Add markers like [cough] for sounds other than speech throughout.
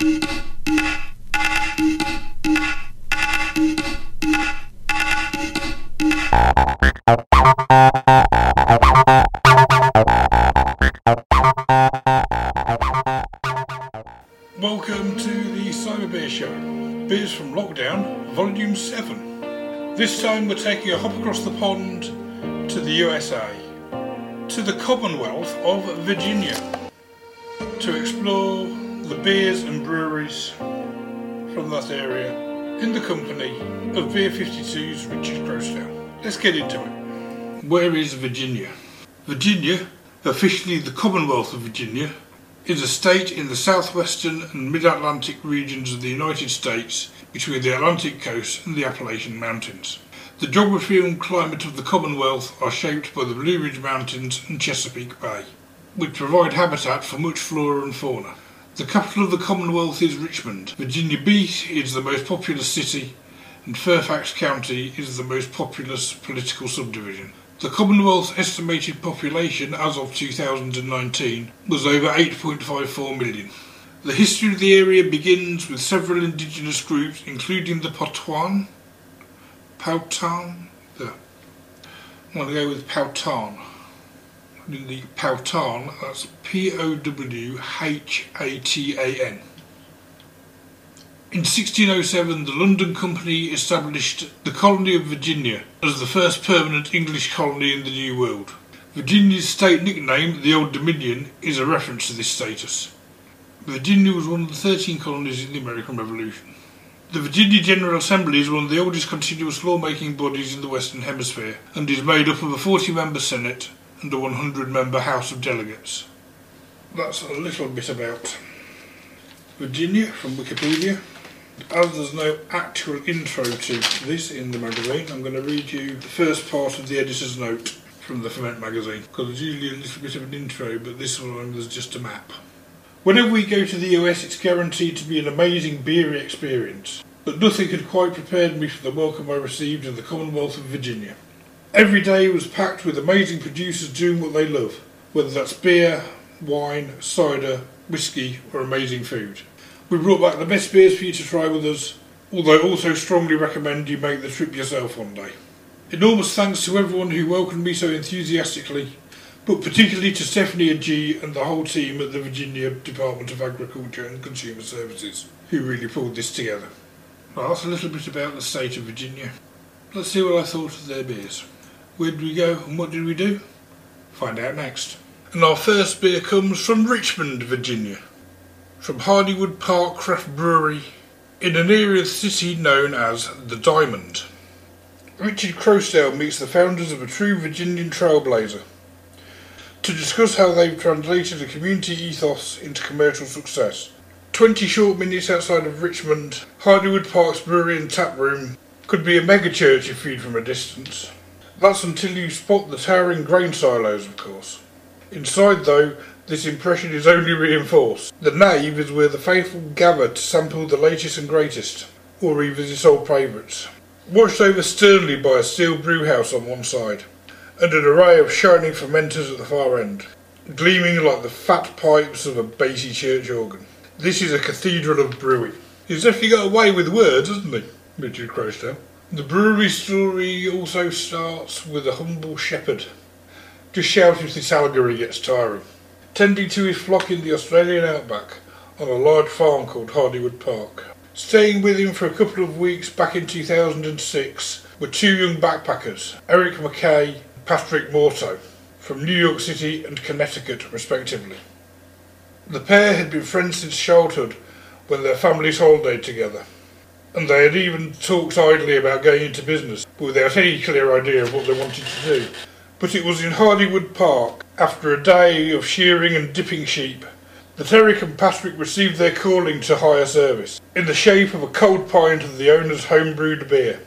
Welcome to the Cyber Beer Show. Beers from Lockdown, Volume 7. This time we're taking a hop across the pond to the USA, to the Commonwealth of Virginia, to explore beers and breweries from that area in the company of Beer 52's Richard Croasdale. Let's get into it. Where is Virginia? Virginia, officially the Commonwealth of Virginia, is a state in the southwestern and mid-Atlantic regions of the United States between the Atlantic coast and the Appalachian Mountains. The geography and climate of the Commonwealth are shaped by the Blue Ridge Mountains and Chesapeake Bay, which provide habitat for much flora and fauna. The capital of the Commonwealth is Richmond. Virginia Beach is the most populous city, and Fairfax County is the most populous political subdivision. The Commonwealth's estimated population as of 2019 was over 8.54 million. The history of the area begins with several indigenous groups, including the Potawatomi, Powhatan, the, I'm going to go with Powhatan. In the Powhatan, that's P O W H A T A N. In 1607, the London Company established the colony of Virginia as the first permanent English colony in the New World. Virginia's state nickname, the Old Dominion, is a reference to this status. Virginia was one of the 13 colonies in the American Revolution. The Virginia General Assembly is one of the oldest continuous lawmaking bodies in the Western Hemisphere and is made up of a 40 member Senate a 100 member House of Delegates. That's a little bit about Virginia from Wikipedia. As there's no actual intro to this in the magazine, I'm going to read you the first part of the editor's note from the Ferment magazine because there's usually a little bit of an intro, but this one there's just a map. Whenever we go to the US, it's guaranteed to be an amazing beery experience, but nothing had quite prepared me for the welcome I received in the Commonwealth of Virginia. Every day was packed with amazing producers doing what they love, whether that's beer, wine, cider, whiskey, or amazing food. We brought back the best beers for you to try with us, although also strongly recommend you make the trip yourself one day. Enormous thanks to everyone who welcomed me so enthusiastically, but particularly to Stephanie and G and the whole team at the Virginia Department of Agriculture and Consumer Services, who really pulled this together. Well, that's a little bit about the state of Virginia. Let's see what I thought of their beers. Where did we go and what did we do? Find out next. And our first beer comes from Richmond, Virginia from Hardywood Park Craft Brewery in an area of the city known as the Diamond. Richard Croasdale meets the founders of a true Virginian trailblazer to discuss how they've translated a community ethos into commercial success. Twenty short minutes outside of Richmond, Hardywood Park's brewery and tap room could be a megachurch if viewed from a distance. That's until you spot the towering grain silos, of course. Inside, though, this impression is only reinforced. The nave is where the faithful gather to sample the latest and greatest, or revisit old favourites. Watched over sternly by a steel brewhouse on one side, and an array of shining fermenters at the far end, gleaming like the fat pipes of a bassy church organ. This is a cathedral of brewing. He's definitely got away with words, hasn't he, Richard Croasdale? The brewery story also starts with a humble shepherd. Just shout if this allegory gets tiring tending to his flock in the Australian outback on a large farm called Hardywood Park. Staying with him for a couple of weeks back in 2006 were two young backpackers, Eric McKay and Patrick Murtaugh, from New York City and Connecticut, respectively. The pair had been friends since childhood when their families holidayed together, and they had even talked idly about going into business, without any clear idea of what they wanted to do. But it was in Hardywood Park after a day of shearing and dipping sheep, that Eric and Patrick received their calling to higher service, in the shape of a cold pint of the owner's home-brewed beer.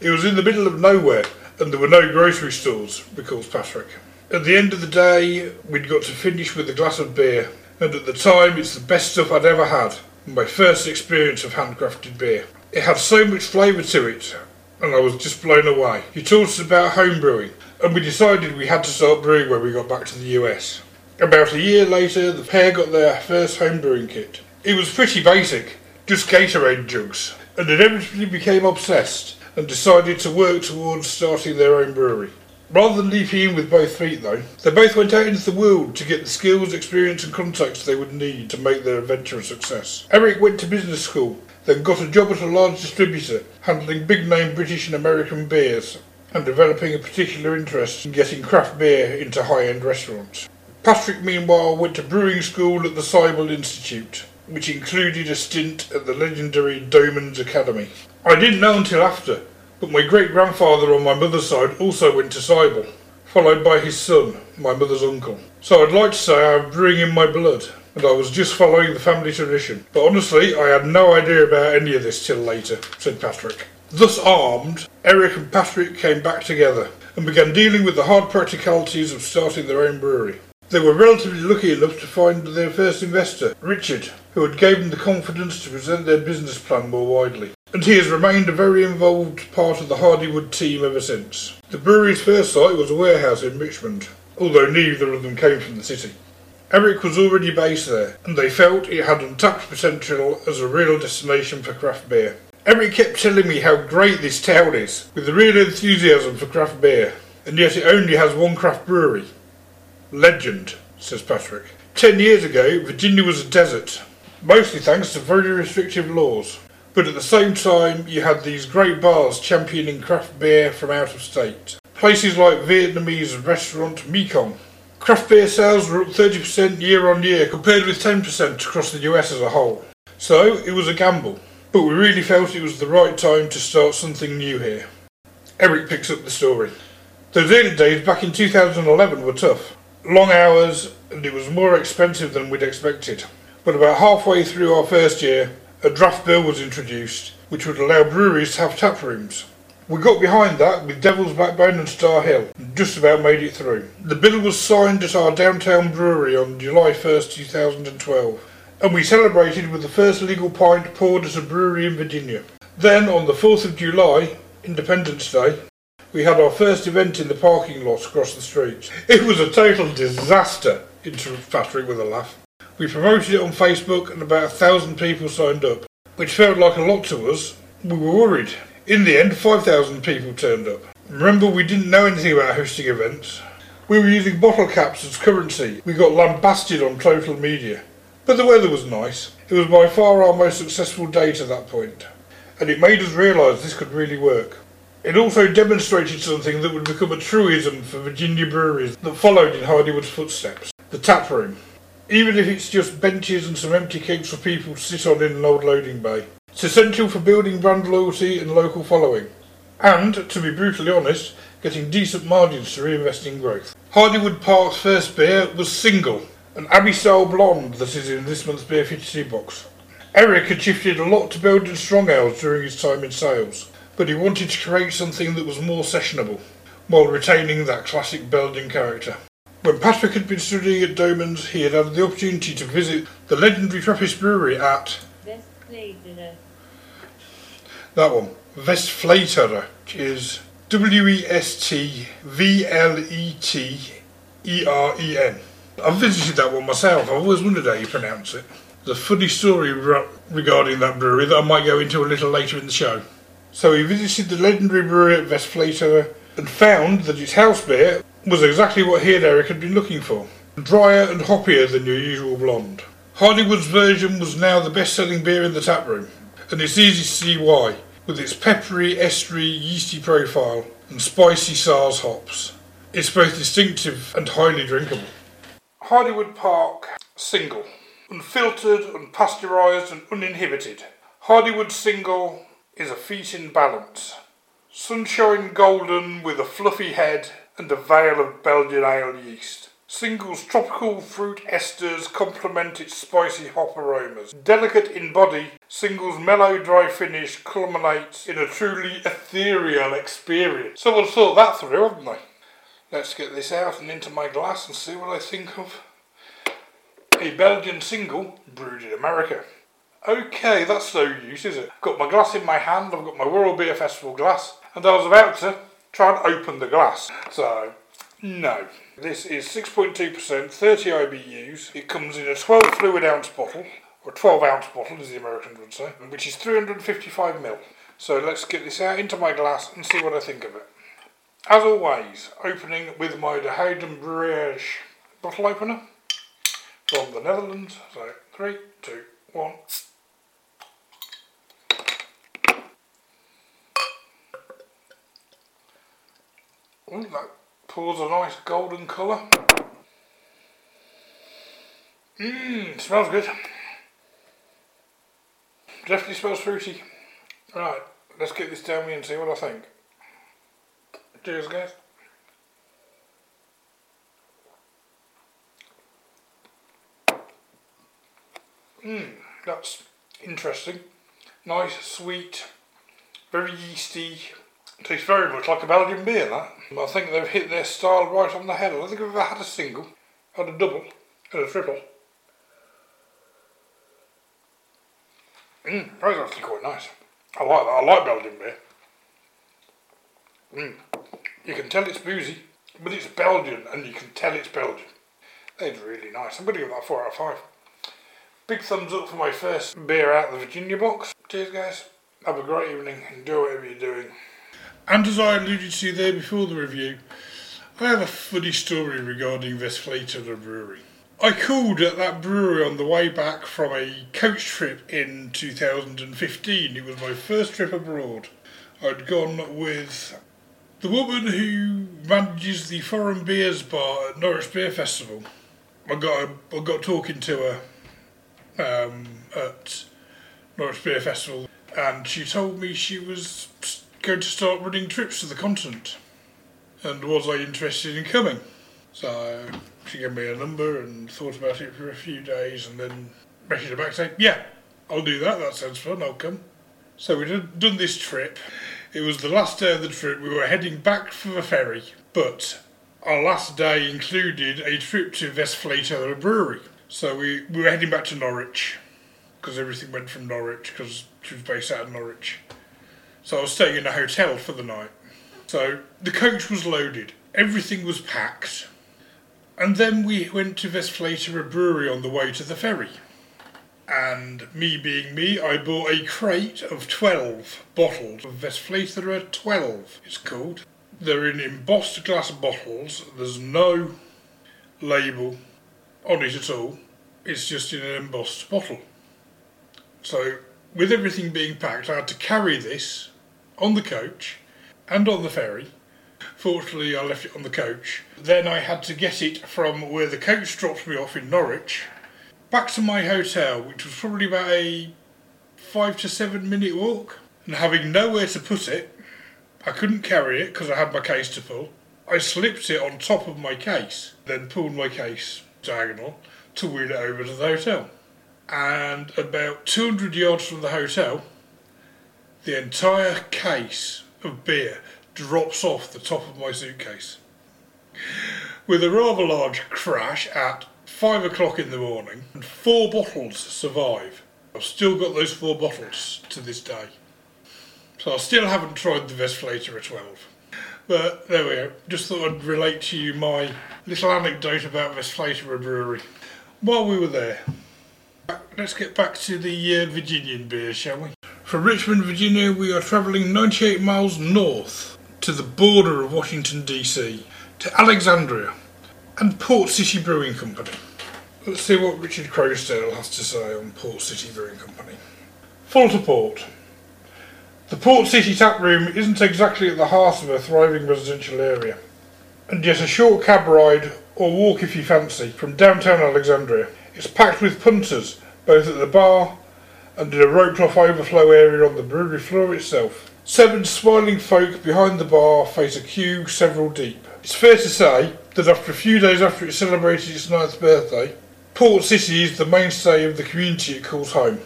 It was in the middle of nowhere, and there were no grocery stores, recalls Patrick. At the end of the day, we'd got to finish with a glass of beer, and at the time it's the best stuff I'd ever had, my first experience of handcrafted beer. It had so much flavour to it, and I was just blown away. He taught us about home brewing, and we decided we had to start brewing when we got back to the US. About a year later, the pair got their first home brewing kit. It was pretty basic, just Gatorade jugs, and inevitably became obsessed and decided to work towards starting their own brewery. Rather than leaping in with both feet, though, they both went out into the world to get the skills, experience, and contacts they would need to make their adventure a success. Eric went to business school, then got a job at a large distributor, handling big name British and American beers, and developing a particular interest in getting craft beer into high end restaurants. Patrick, meanwhile, went to brewing school at the Siebel Institute, which included a stint at the legendary Doemens Academy. I didn't know until after, but my great grandfather on my mother's side also went to Siebel, followed by his son, my mother's uncle. So I'd like to say I bring in my blood, and I was just following the family tradition. But honestly, I had no idea about any of this till later, said Patrick. Thus armed, Eric and Patrick came back together and began dealing with the hard practicalities of starting their own brewery. They were relatively lucky enough to find their first investor, Richard, who had given them the confidence to present their business plan more widely. And he has remained a very involved part of the Hardywood team ever since. The brewery's first site was a warehouse in Richmond, although neither of them came from the city. Eric was already based there, and they felt it had untapped potential as a real destination for craft beer. Eric kept telling me how great this town is, with a real enthusiasm for craft beer, and yet it only has one craft brewery. Legend, says Patrick. Ten years ago, Virginia was a desert, mostly thanks to very restrictive laws. But at the same time, you had these great bars championing craft beer from out of state. Places like Vietnamese restaurant Mekong. Craft beer sales were up 30% year on year compared with 10% across the US as a whole. So it was a gamble, but we really felt it was the right time to start something new here. Eric picks up the story. Those early days back in 2011 were tough long hours, and it was more expensive than we'd expected. But about halfway through our first year, a draft bill was introduced, which would allow breweries to have tap rooms. We got behind that with Devil's Backbone and Starr Hill, and just about made it through. The bill was signed at our downtown brewery on July 1st, 2012, and we celebrated with the first legal pint poured at a brewery in Virginia. Then, on the 4th of July, Independence Day, we had our first event in the parking lot across the street. It was a total disaster, interrupted Patrick with a laugh. We promoted it on Facebook and about a thousand people signed up, which felt like a lot to us. We were worried. In the end, 5,000 people turned up. Remember, we didn't know anything about hosting events. We were using bottle caps as currency. We got lambasted on social media. But the weather was nice. It was by far our most successful day to that point, and it made us realise this could really work. It also demonstrated something that would become a truism for Virginia breweries that followed in Hardywood's footsteps the tap room. Even if it's just benches and some empty kegs for people to sit on in an old loading bay. It's essential for building brand loyalty and local following. And, to be brutally honest, getting decent margins to reinvest in growth. Hardywood Park's first beer was Singel, an Abbey style blonde that is in this month's Beer 52 box. Eric had shifted a lot to Belgian strong ales during his time in sales but he wanted to create something that was more sessionable, while retaining that classic Belgian character. When Patrick had been studying at Doemens, he had had the opportunity to visit the legendary Trappist brewery at that one, Westvleteren, which is W E S T V L E T E R E N. I've visited that one myself. I've always wondered how you pronounce it. There's a funny story regarding that brewery that I might go into a little later in the show. So he visited the legendary brewery at Westvleteren and found that its house beer was exactly what he and Eric had been looking for. Drier and hoppier than your usual blonde. Hardywood's version was now the best selling beer in the tap room, and it's easy to see why, with its peppery, estery, yeasty profile and spicy Saaz hops. It's both distinctive and highly drinkable. Hardywood Park Singel, unfiltered, unpasteurised, and uninhibited. Hardywood Singel is a feat in balance. Sunshine golden with a fluffy head and a veil of Belgian ale yeast. Singel's tropical fruit esters complement its spicy hop aromas. Delicate in body, Singel's mellow dry finish culminates in a truly ethereal experience. Someone thought that through, haven't they? Let's get this out and into my glass and see what I think of a Belgian single brewed in America. Okay, that's no use, is it? I've got my glass in my hand, I've got my World Beer Festival glass, and I was about to try and open the glass. So, no. This is 6.2%, 30 IBUs. It comes in a 12 fluid ounce bottle. or 12 ounce bottle, as the Americans would say, which is 355 ml. So let's get this out into my glass and see what I think of it. As always, opening with my De Brewery bottle opener from the Netherlands. So, three, two, one. Ooh, that pours a nice golden colour. Mmm, smells good. Definitely smells fruity. Right, let's get this down me and see what I think. Cheers, guys. Mmm, that's interesting. Nice, sweet, very yeasty. Tastes very much like a Belgian beer, that. I think they've hit their style right on the head. I don't think I've ever had a single, had a double, and a triple. Mmm, that's actually quite nice. I like that. I like Belgian beer. Mmm. You can tell it's boozy, but it's Belgian, and you can tell it's Belgian. It's really nice. I'm going to give that 4 out of 5. Big thumbs up for my first beer out of the Virginia box. Cheers, guys. Have a great evening. Enjoy whatever you're doing. And as I alluded to there before the review, I have a funny story regarding Westvleteren Brewery. I called at that brewery on the way back from a coach trip in 2015. It was my first trip abroad. I'd gone with the woman who manages the foreign beers bar at Norwich Beer Festival. I got I got talking to her um, at Norwich Beer Festival, and she told me she was going to start running trips to the continent, and was I interested in coming? So she gave me a number and thought about it for a few days, and then messaged back saying, "Yeah, I'll do that. That sounds fun. I'll come." So we'd done this trip. It was the last day of the trip. We were heading back for the ferry, but our last day included a trip to Westvleteren Brewery. So we, we were heading back to Norwich because everything went from Norwich because she was based out of Norwich. So I was staying in a hotel for the night. So the coach was loaded, everything was packed, and then we went to Westvleteren Brewery on the way to the ferry. And me being me, I bought a crate of 12 bottles of Westvleteren 12, it's called. They're in embossed glass bottles, there's no label on it at all. It's just in an embossed bottle. So, with everything being packed, I had to carry this on the coach and on the ferry. Fortunately, I left it on the coach. Then I had to get it from where the coach dropped me off in Norwich back to my hotel, which was probably about a five to seven minute walk. And having nowhere to put it, I couldn't carry it because I had my case to pull. I slipped it on top of my case, then pulled my case diagonal to wheel it over to the hotel. And about 200 yards from the hotel, the entire case of beer drops off the top of my suitcase. With a rather large crash at 5 o'clock in the morning, and four bottles survive. I've still got those four bottles to this day. So I still haven't tried the Westvleteren 12. But there we go. Just thought I'd relate to you my little anecdote about Westvleteren Brewery. While we were there, let's get back to the uh, Virginian beer, shall we? From Richmond, Virginia, we are travelling 98 miles north to the border of Washington, D.C., to Alexandria and Port City Brewing Company. Let's see what Richard Croasdale has to say on Port City Brewing Company. Full to port. The Port City tap room isn't exactly at the heart of a thriving residential area, and yet a short cab ride, or walk if you fancy, from downtown Alexandria. It's packed with punters, both at the bar and in a roped off overflow area on the brewery floor itself. Seven smiling folk behind the bar face a queue several deep. It's fair to say that after a few days after it celebrated its ninth birthday, Port City is the mainstay of the community it calls home.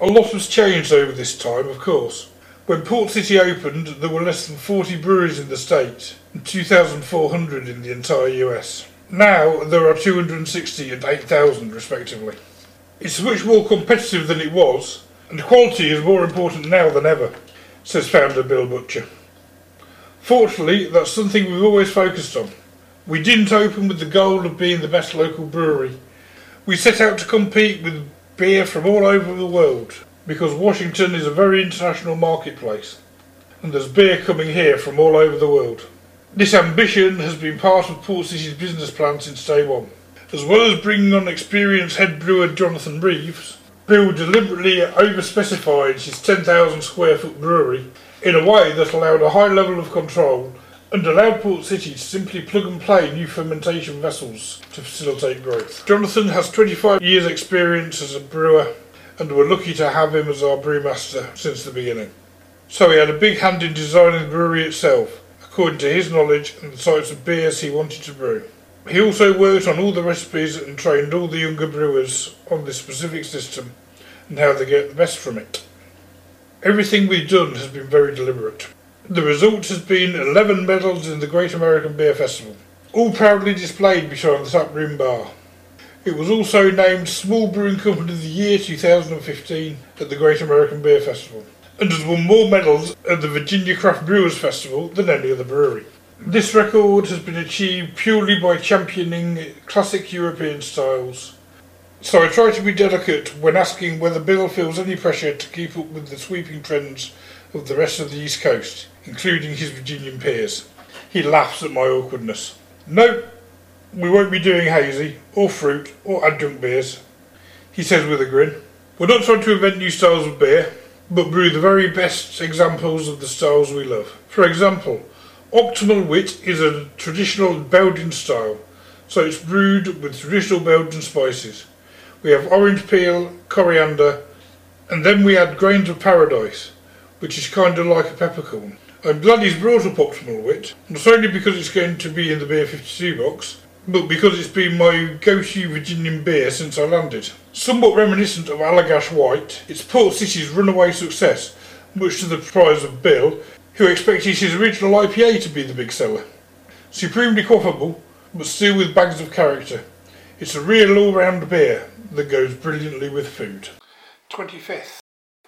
A lot has changed over this time, of course. When Port City opened, there were less than 40 breweries in the state and 2,400 in the entire US. Now there are 260 and 8,000 respectively. It's much more competitive than it was, and quality is more important now than ever, says founder Bill Butcher. Fortunately, that's something we've always focused on. We didn't open with the goal of being the best local brewery. We set out to compete with beer from all over the world because Washington is a very international marketplace and there's beer coming here from all over the world. This ambition has been part of Port City's business plan since day one. As well as bringing on experienced head brewer Jonathan Reeves, Bill deliberately overspecified his 10,000 square foot brewery in a way that allowed a high level of control and allowed Port City to simply plug and play new fermentation vessels to facilitate growth. Jonathan has 25 years' experience as a brewer, and we're lucky to have him as our brewmaster since the beginning. So he had a big hand in designing the brewery itself, according to his knowledge and the types of beers he wanted to brew. He also worked on all the recipes and trained all the younger brewers on this specific system and how they get the best from it. Everything we've done has been very deliberate. The result has been 11 medals in the Great American Beer Festival, all proudly displayed behind the taproom bar. It was also named Small Brewing Company of the Year 2015 at the Great American Beer Festival, and has won more medals at the Virginia Craft Brewers Festival than any other brewery. This record has been achieved purely by championing classic European styles. So I try to be delicate when asking whether Bill feels any pressure to keep up with the sweeping trends of the rest of the East Coast, including his Virginian peers. He laughs at my awkwardness. No, we won't be doing hazy, or fruit, or adjunct beers, he says with a grin. We're not trying to invent new styles of beer, but brew the very best examples of the styles we love. For example, Optimal Wit is a traditional Belgian style, so it's brewed with traditional Belgian spices. We have orange peel, coriander, and then we add grains of paradise, which is kind of like a peppercorn. I'm glad he's brought up Optimal Wit, not only because it's going to be in the Beer 52 box, but because it's been my go-to Virginian beer since I landed. Somewhat reminiscent of Allagash White, it's Port City's runaway success, much to the surprise of Bill, who expected his original IPA to be the big seller. Supremely quaffable, but still with bags of character. It's a real all-round beer that goes brilliantly with food. 25th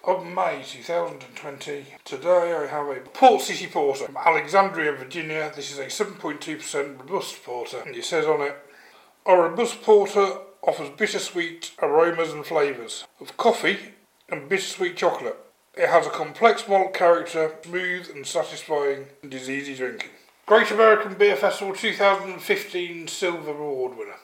of May 2020. Today I have a Port City Porter from Alexandria, Virginia. This is a 7.2% robust porter, and it says on it, Our robust porter offers bittersweet aromas and flavours of coffee and bittersweet chocolate. It has a complex malt character, smooth and satisfying, and is easy drinking. Great American Beer Festival 2015 Silver Award winner.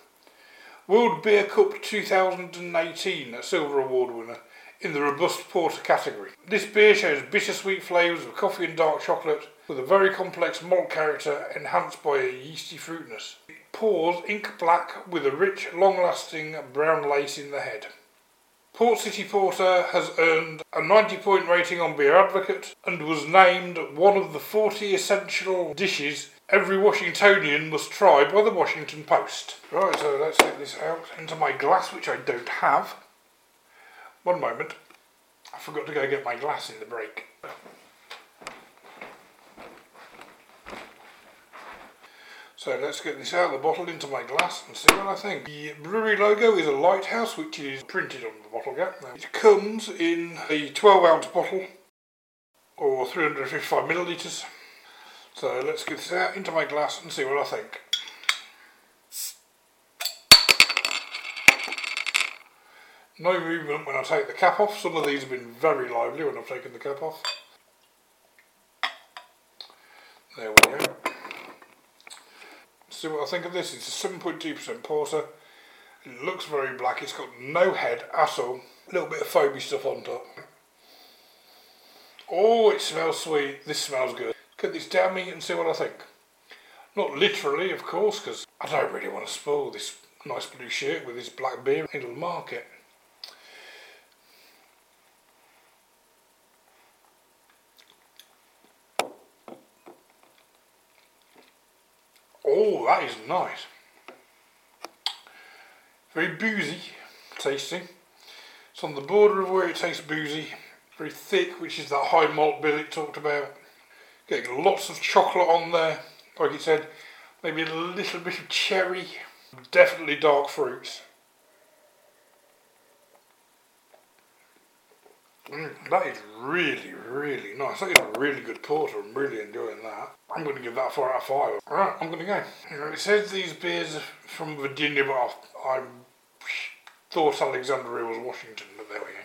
World Beer Cup 2018 Silver Award winner in the robust porter category. This beer shows bittersweet flavours of coffee and dark chocolate with a very complex malt character enhanced by a yeasty fruitness. Pours ink black with a rich, long-lasting brown lace in the head. Port City Porter has earned a 90 point rating on Beer Advocate and was named one of the 40 essential dishes every Washingtonian must try by the Washington Post. Right, so let's get this out into my glass, which I don't have. One moment. I forgot to go get my glass in the break. So let's get this out of the bottle into my glass and see what I think. The brewery logo is a lighthouse which is printed on the bottle cap. It comes in a 12 ounce bottle or 355 millilitres. So let's get this out into my glass and see what I think. No movement when I take the cap off. Some of these have been very lively when I've taken the cap off. There we go. See what I think of this. It's a 7.2% porter. It looks very black. It's got no head at all. A little bit of foamy stuff on top. Oh, it smells sweet. This smells good. Get this down me and see what I think. Not literally, of course, because I don't really want to spoil this nice blue shirt with this black beer. It'll mark it. Oh, that is nice. Very boozy tasting. It's on the border of where it tastes boozy. Very thick, which is that high malt bill it talked about. Getting lots of chocolate on there. Like it said, maybe a little bit of cherry. Definitely dark fruits. Mm, that is really, really nice. That is a really good porter. I'm really enjoying that. I'm going to give that 4 out of 5. Alright, I'm going to go. You know, it says these beers are from Virginia, but I Thought Alexandria was Washington, but there we go.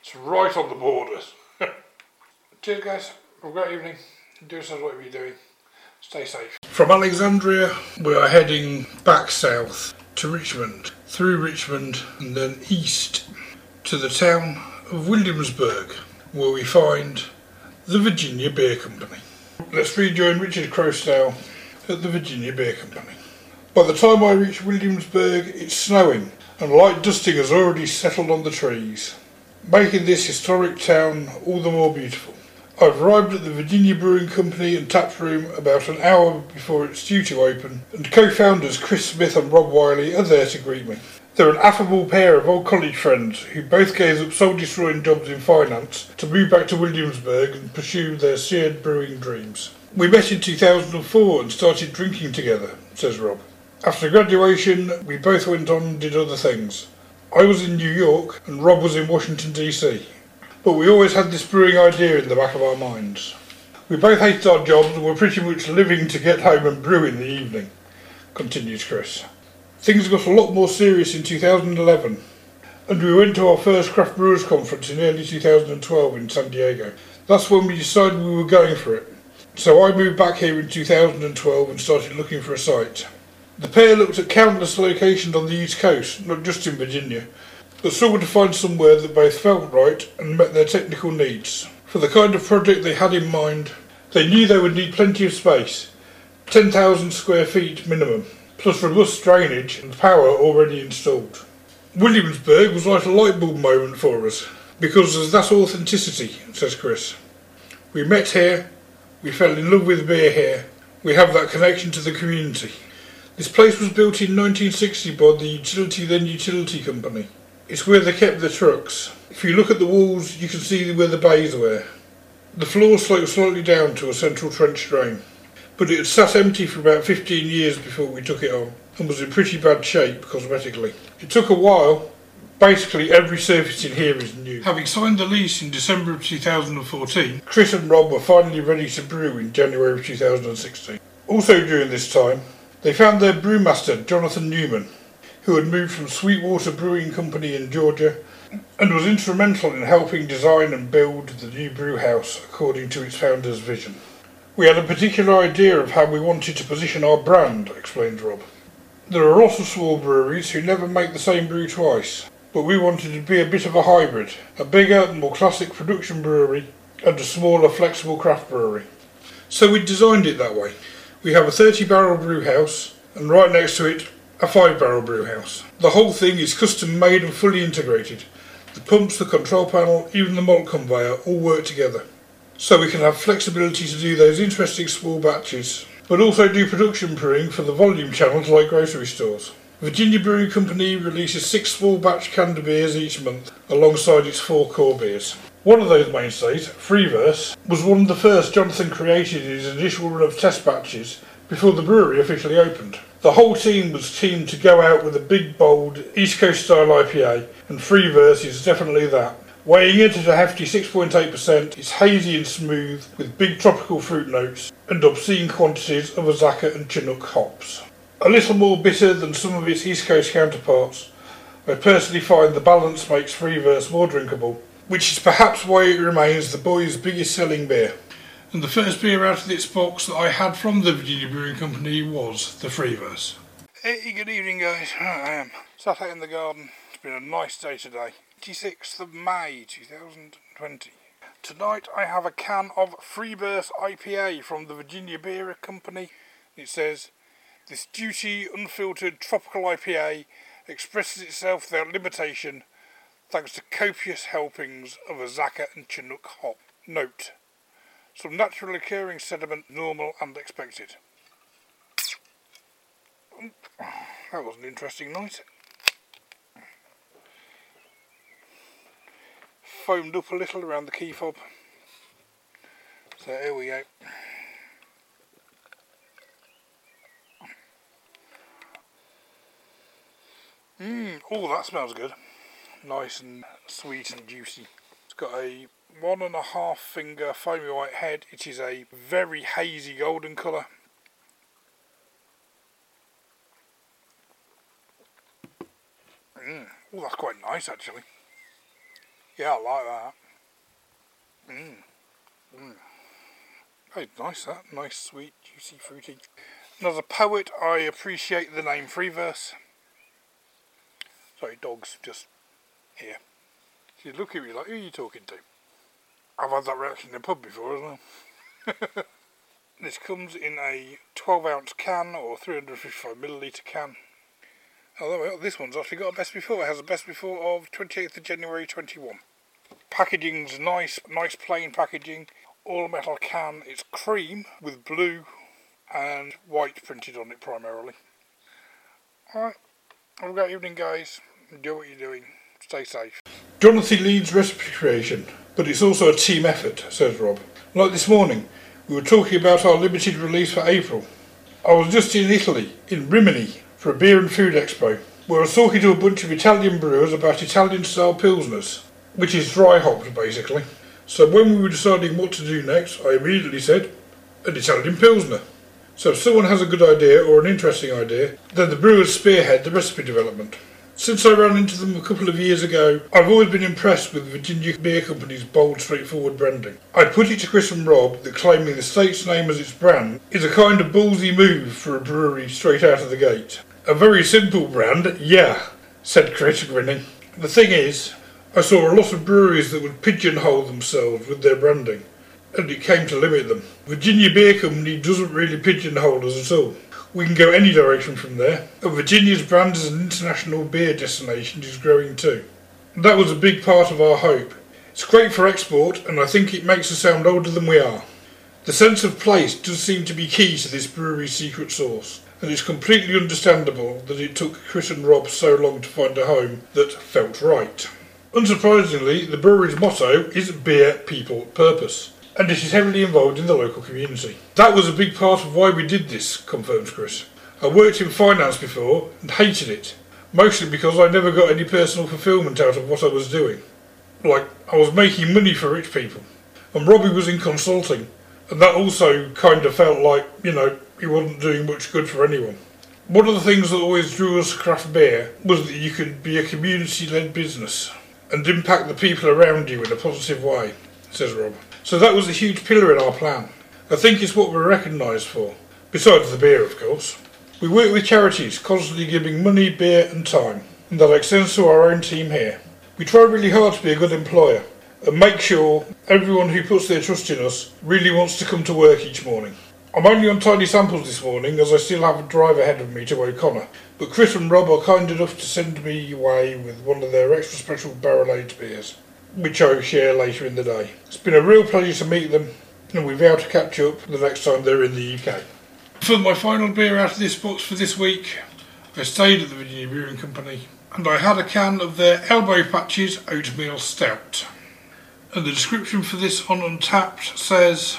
It's right on the borders. [laughs] Cheers, guys. Have a great evening. Do yourselves whatever you're doing. Stay safe. From Alexandria, we are heading back south to Richmond, through Richmond, and then east to the town of Williamsburg, where we find the Virginia Beer Company. Let's rejoin Richard Croasdale at the Virginia Beer Company. By the time I reach Williamsburg, it's snowing, and light dusting has already settled on the trees, making this historic town all the more beautiful. I've arrived at the Virginia Brewing Company and tap room about an hour before it's due to open, and co-founders Chris Smith and Rob Wiley are there to greet me. They're an affable pair of old college friends who both gave up soul-destroying jobs in finance to move back to Williamsburg and pursue their shared brewing dreams. We met in 2004 and started drinking together, says Rob. After graduation, we both went on and did other things. I was in New York and Rob was in Washington DC. But we always had this brewing idea in the back of our minds. We both hated our jobs and were pretty much living to get home and brew in the evening, continues Chris. Things got a lot more serious in 2011, and we went to our first craft brewers conference in early 2012 in San Diego. That's when we decided we were going for it. So I moved back here in 2012 and started looking for a site. The pair looked at countless locations on the East Coast, not just in Virginia, but struggled to find somewhere that both felt right and met their technical needs. For the kind of project they had in mind, they knew they would need plenty of space, 10,000 square feet minimum plus robust drainage and power already installed. Williamsburg was like a light bulb moment for us, because there's that authenticity, says Chris. We met here, we fell in love with beer here, we have that connection to the community. This place was built in 1960 by the Utility Then Utility Company. It's where they kept their trucks. If you look at the walls, you can see where the bays were. The floor slopes slightly down to a central trench drain but it had sat empty for about 15 years before we took it on and was in pretty bad shape cosmetically. It took a while. Basically, every surface in here is new. Having signed the lease in December of 2014, Chris and Rob were finally ready to brew in January of 2016. Also during this time, they found their brewmaster, Jonathan Newman, who had moved from Sweetwater Brewing Company in Georgia and was instrumental in helping design and build the new brew house according to its founder's vision. We had a particular idea of how we wanted to position our brand, explained Rob. There are lots of small breweries who never make the same brew twice, but we wanted to be a bit of a hybrid, a bigger, more classic production brewery and a smaller, flexible craft brewery. So we designed it that way. We have a 30 barrel brew house, and right next to it, a 5 barrel brew house. The whole thing is custom made and fully integrated. The pumps, the control panel, even the malt conveyor all work together so we can have flexibility to do those interesting small batches, but also do production brewing for the volume channels like grocery stores. Virginia Brewing Company releases six small batch canned beers each month, alongside its four core beers. One of those mainstays, Freeverse, was one of the first Jonathan created in his initial run of test batches before the brewery officially opened. The whole team was teamed to go out with a big, bold, East Coast style IPA, and Freeverse is definitely that. Weighing it at a hefty 6.8%, it's hazy and smooth, with big tropical fruit notes and obscene quantities of Azacca and Chinook hops. A little more bitter than some of its East Coast counterparts, I personally find the balance makes Freeverse more drinkable, which is perhaps why it remains the boys' biggest selling beer. And the first beer out of its box that I had from the Virginia Brewing Company was the Freeverse. Hey, good evening, guys. I am sat out in the garden. It's been a nice day today. 26th of May 2020. Tonight I have a can of Freeverse IPA from the Virginia Beer Company. It says, This duty unfiltered tropical IPA expresses itself without limitation thanks to copious helpings of Azacca and Chinook hop. Note, some naturally occurring sediment normal and expected. That was an interesting night. Foamed up a little around the key fob. So here we go. Mmm, oh that smells good. Nice and sweet and juicy. It's got a one and a half finger foamy white head. It is a very hazy golden colour. Mm. Oh, that's quite nice actually. Yeah, I like that. Mmm. Mmm. Very nice that. Nice, sweet, juicy, fruity. As poet, I appreciate the name Freeverse. Sorry, dog's just here. She look at me like, who are you talking to? I've had that reaction in the pub before as well. [laughs] this comes in a 12 ounce can or 355 millilitre can. Oh, this one's actually got a best before. It has a best before of 28th of January 21. Packaging's nice, nice plain packaging. All metal can. It's cream with blue and white printed on it primarily. Alright, have a great evening, guys. Do what you're doing. Stay safe. Jonathan leads recipe creation, but it's also a team effort, says Rob. Like this morning, we were talking about our limited release for April. I was just in Italy, in Rimini, for a beer and food expo, where I was talking to a bunch of Italian brewers about Italian style Pilsners, which is dry hopped basically. So when we were deciding what to do next, I immediately said, an Italian Pilsner. So if someone has a good idea or an interesting idea, then the brewers spearhead the recipe development. Since I ran into them a couple of years ago, I've always been impressed with Virginia Beer Company's bold, straightforward branding. I'd put it to Chris and Rob that claiming the state's name as its brand is a kind of ballsy move for a brewery straight out of the gate. A very simple brand, yeah, said Chris, grinning. The thing is, I saw a lot of breweries that would pigeonhole themselves with their branding, and it came to limit them. Virginia Beer Company doesn't really pigeonhole us at all. We can go any direction from there, and Virginia's brand as an international beer destination is growing too. That was a big part of our hope. It's great for export, and I think it makes us sound older than we are. The sense of place does seem to be key to this brewery's secret sauce and it's completely understandable that it took Chris and Rob so long to find a home that felt right. Unsurprisingly, the brewery's motto is Beer, People, Purpose, and it is heavily involved in the local community. That was a big part of why we did this, confirms Chris. I worked in finance before and hated it, mostly because I never got any personal fulfilment out of what I was doing. Like, I was making money for rich people, and Robbie was in consulting, and that also kind of felt like, you know, he wasn't doing much good for anyone. One of the things that always drew us to craft beer was that you could be a community led business and impact the people around you in a positive way, says Rob. So that was a huge pillar in our plan. I think it's what we're recognised for, besides the beer, of course. We work with charities, constantly giving money, beer, and time, and that extends to our own team here. We try really hard to be a good employer and make sure everyone who puts their trust in us really wants to come to work each morning. I'm only on tiny samples this morning as I still have a drive ahead of me to O'Connor, but Chris and Rob are kind enough to send me away with one of their extra special barrel aged beers, which I will share later in the day. It's been a real pleasure to meet them, and we vow to catch up the next time they're in the UK. For my final beer out of this box for this week, I stayed at the Virginia Brewing Company and I had a can of their Elbow Patches Oatmeal Stout. And the description for this on Untappd says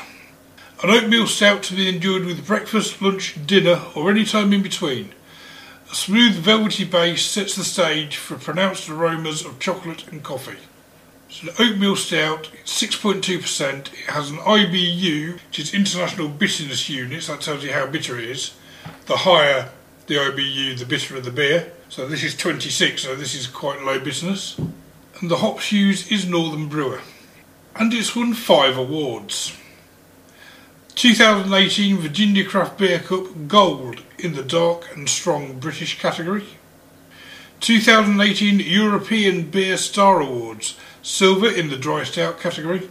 an oatmeal stout to be enjoyed with breakfast, lunch, dinner, or any time in between. A smooth, velvety base sets the stage for pronounced aromas of chocolate and coffee. It's an oatmeal stout, it's 6.2%. It has an IBU, which is International Bitterness Units, that tells you how bitter it is. The higher the IBU, the bitterer the beer. So this is 26, so this is quite low bitterness. And the hops used is Northern Brewer. And it's won five awards. 2018 Virginia Craft Beer Cup Gold in the Dark and Strong British category. 2018 European Beer Star Awards Silver in the Dry Stout category.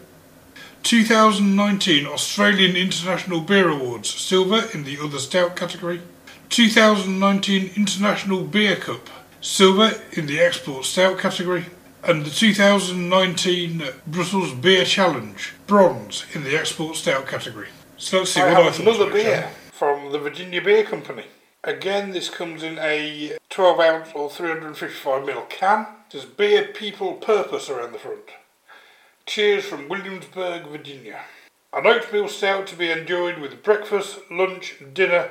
2019 Australian International Beer Awards Silver in the Other Stout category. 2019 International Beer Cup Silver in the Export Stout category. And the 2019 Brussels Beer Challenge Bronze in the Export Stout category. So let's see I what I thought. Another beer from the Virginia Beer Company. Again, this comes in a 12 ounce or 355ml can. There's Beer People Purpose around the front. Cheers from Williamsburg, Virginia. An oatmeal stout to be enjoyed with breakfast, lunch, dinner,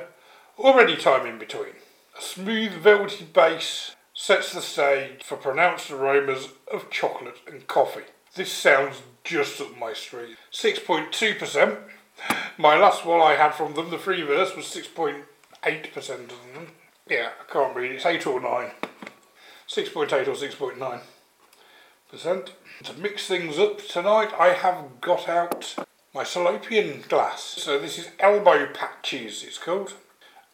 or any time in between. A smooth, velvety base sets the stage for pronounced aromas of chocolate and coffee. This sounds just up my street. 6.2%, my last one I had from them, the free verse, was 6.8% of them. Yeah, I can't read it. It's 8 or 9. 6.8 or 6.9 percent. To mix things up tonight, I have got out my Salopian glass. So this is Elbow Patches, it's called.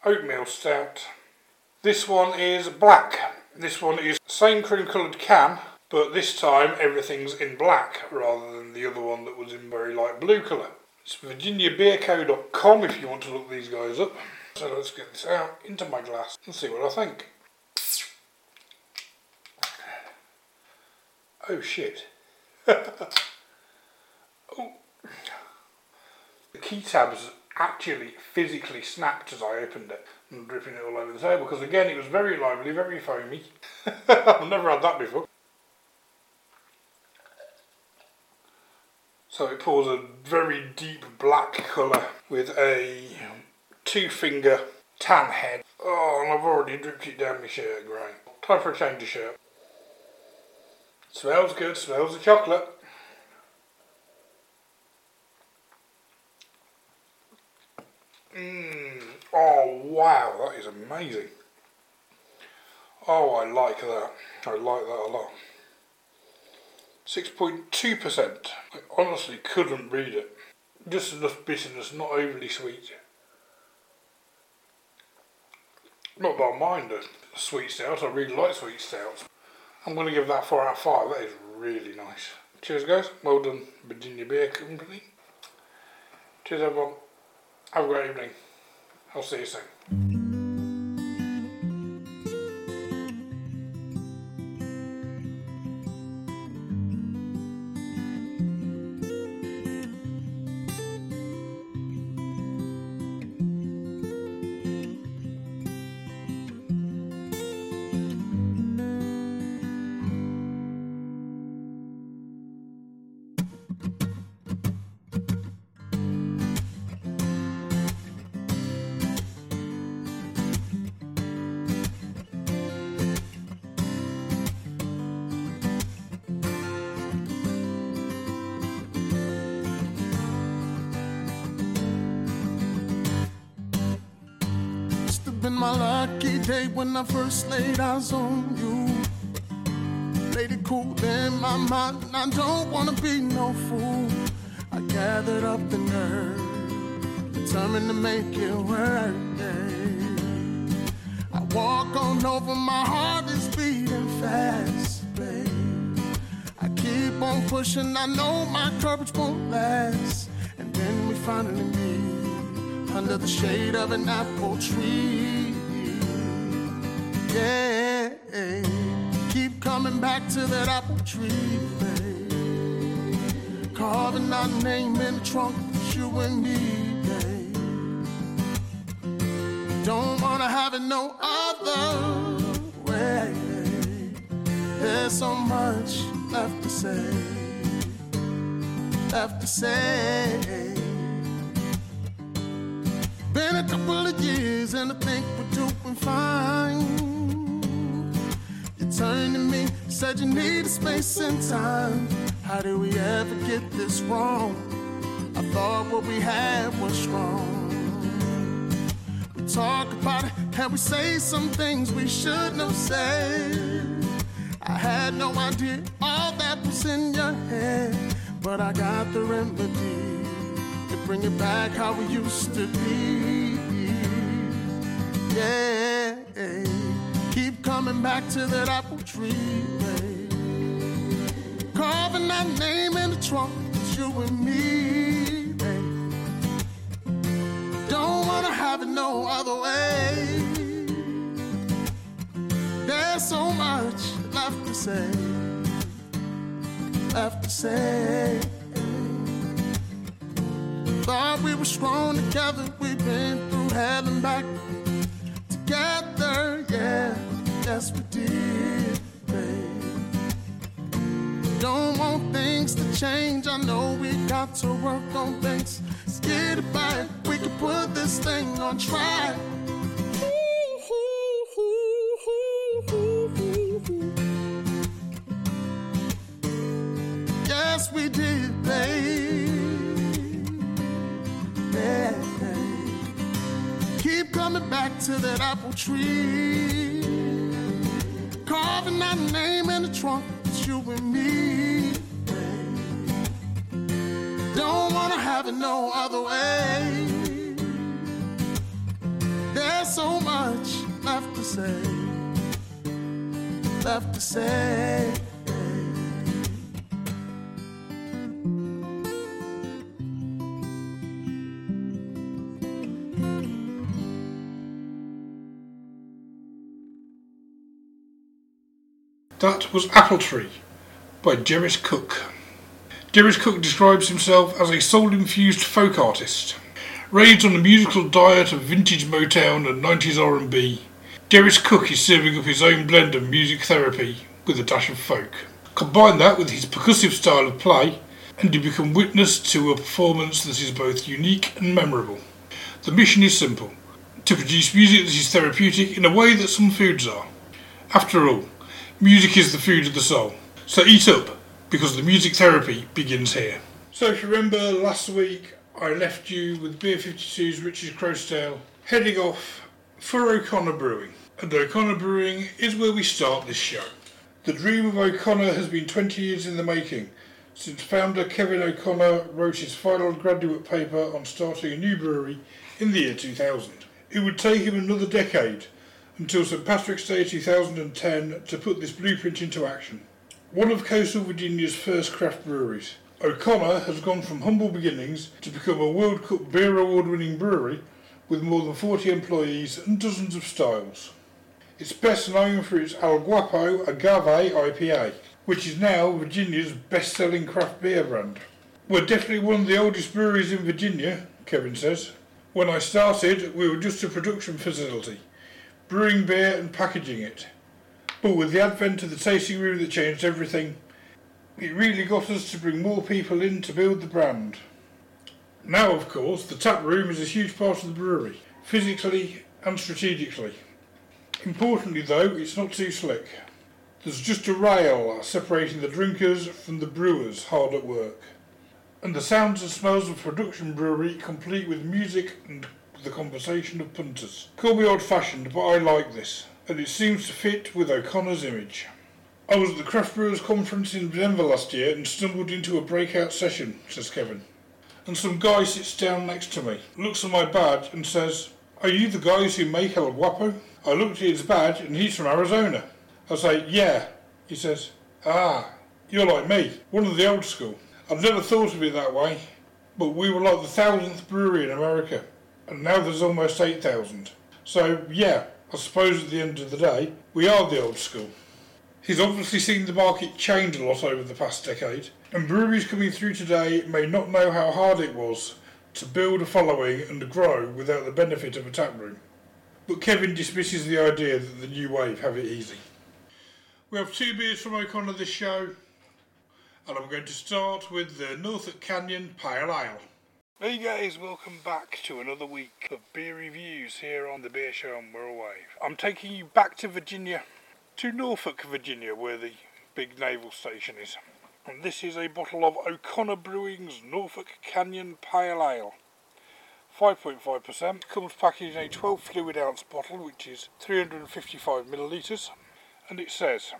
Oatmeal Stout. This one is black. This one is same cream coloured can, but this time everything's in black rather than the other one that was in very light blue colour. It's virginiabeerco.com if you want to look these guys up. So let's get this out into my glass and see what I think. Oh shit. [laughs] oh. The key tabs actually physically snapped as I opened it and dripping it all over the table because again it was very lively, very foamy. [laughs] I've never had that before. So it pours a very deep black colour with a two finger tan head. Oh, and I've already dripped it down my shirt grey. Time for a change of shirt. Smells good, smells of chocolate. Mmm. Oh wow, that is amazing. Oh, I like that. I like that a lot. 6.2%. I honestly couldn't read it. Just enough bitterness, not overly sweet. Not that I mind a sweet stout, I really like sweet stouts. I'm going to give that 4 out of 5, that is really nice. Cheers guys, well done Virginia Beer Company. Cheers everyone, have a great evening. I'll see you soon. When I first laid eyes on you. It cool in my mind, I don't wanna be no fool. I gathered up the nerve, determined to make it work. I walk on over, my heart is beating fast, babe. I keep on pushing, I know my courage won't last. And then we finally meet under the shade of an apple tree Keep coming back to that apple tree, babe. Carving our name in the trunk, you and me, babe. Don't wanna have it no other way. There's so much left to say, left to say. Been a couple of years and I think we're doing fine turned to me, said you need space and time. How did we ever get this wrong? I thought what we had was strong. We talk about it and we say some things we shouldn't have said. I had no idea all that was in your head, but I got the remedy to bring it back how we used to be. Yeah coming back to that apple tree, babe. Carving that name in the trunk, it's you and me, babe. Don't wanna have it no other way. There's so much left to say, left to say. Thought we were strong together, we've been through hell and back together, yeah yes we did, babe. Don't want things to change. I know we got to work on things. Let's get it. We can put this thing on track. Yes, we did, babe. Yeah, babe. Keep coming back to that apple tree Carving our name in the trunk, it's you and me. Don't wanna have it no other way. There's so much left to say, left to say. That was Apple Tree by Jeris Cook. Jeris Cook describes himself as a soul-infused folk artist. Raised on a musical diet of vintage Motown and 90s R&B, Jeris Cook is serving up his own blend of music therapy with a dash of folk. Combine that with his percussive style of play, and you become witness to a performance that is both unique and memorable. The mission is simple to produce music that is therapeutic in a way that some foods are. After all, Music is the food of the soul. So eat up, because the music therapy begins here. So if you remember last week, I left you with Beer 52's Richard Croasdale heading off for O'Connor Brewing. And O'Connor Brewing is where we start this show. The dream of O'Connor has been 20 years in the making, since founder Kevin O'Connor wrote his final graduate paper on starting a new brewery in the year 2000. It would take him another decade until St Patrick's Day 2010 to put this blueprint into action. One of coastal Virginia's first craft breweries, O'Connor has gone from humble beginnings to become a World Cup Beer Award winning brewery with more than 40 employees and dozens of styles. It's best known for its El Guapo Agave IPA, which is now Virginia's best selling craft beer brand. We're definitely one of the oldest breweries in Virginia, Kevin says. When I started, we were just a production facility brewing beer and packaging it. But with the advent of the tasting room that changed everything, it really got us to bring more people in to build the brand. Now, of course, the tap room is a huge part of the brewery, physically and strategically. Importantly, though, it's not too slick. There's just a rail separating the drinkers from the brewers hard at work. And the sounds and smells of production brewery complete with music and the conversation of punters. Call me old fashioned, but I like this, and it seems to fit with O'Connor's image. I was at the Craft Brewers Conference in Denver last year and stumbled into a breakout session, says Kevin. And some guy sits down next to me, looks at my badge and says, Are you the guys who make El Guapo? I looked at his badge and he's from Arizona. I say, Yeah. He says, Ah, you're like me, one of the old school. I've never thought of it that way, but we were like the thousandth brewery in America and now there's almost 8,000. So, yeah, I suppose at the end of the day, we are the old school. He's obviously seen the market change a lot over the past decade, and breweries coming through today may not know how hard it was to build a following and grow without the benefit of a tap room. But Kevin dismisses the idea that the new wave have it easy. We have two beers from O'Connor this show, and I'm going to start with the Norfolk Canyon Pale Ale. Hey guys, welcome back to another week of beer reviews here on the Beer Show on Wirral Wave. I'm taking you back to Virginia, to Norfolk, Virginia, where the big naval station is. And this is a bottle of O'Connor Brewing's Norfolk Canyon Pale Ale. 5.5%, comes packaged in a 12 fluid ounce bottle which is 355 millilitres and it says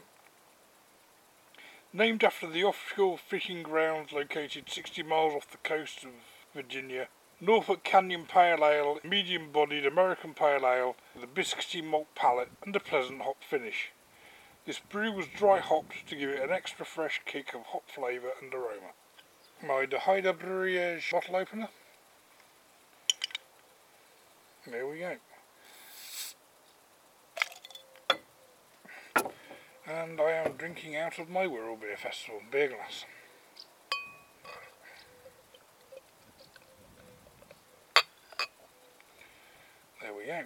Named after the offshore fishing grounds located 60 miles off the coast of Virginia. Norfolk Canyon Pale Ale, medium bodied American Pale Ale with a biscuity malt palate and a pleasant hop finish. This brew was dry hopped to give it an extra fresh kick of hop flavour and aroma. My De Haida Brewery bottle opener. There we go. And I am drinking out of my Wirral Beer Festival beer glass. There we go.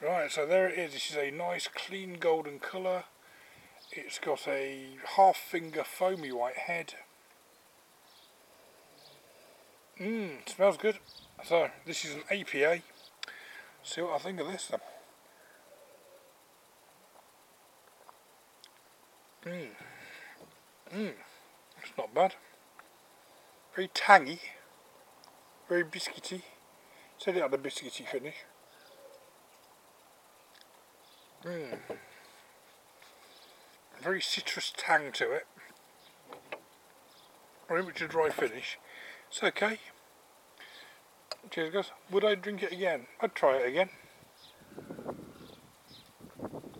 Right, so there it is. This is a nice clean golden colour. It's got a half finger foamy white head. Mmm, smells good. So, this is an APA. See what I think of this then. Mmm. Mmm. It's not bad. Very tangy. Very biscuity. Said it had a biscuity finish. Mm. very citrus tang to it. Very much a dry finish. It's okay. Cheers guys. Would I drink it again? I'd try it again.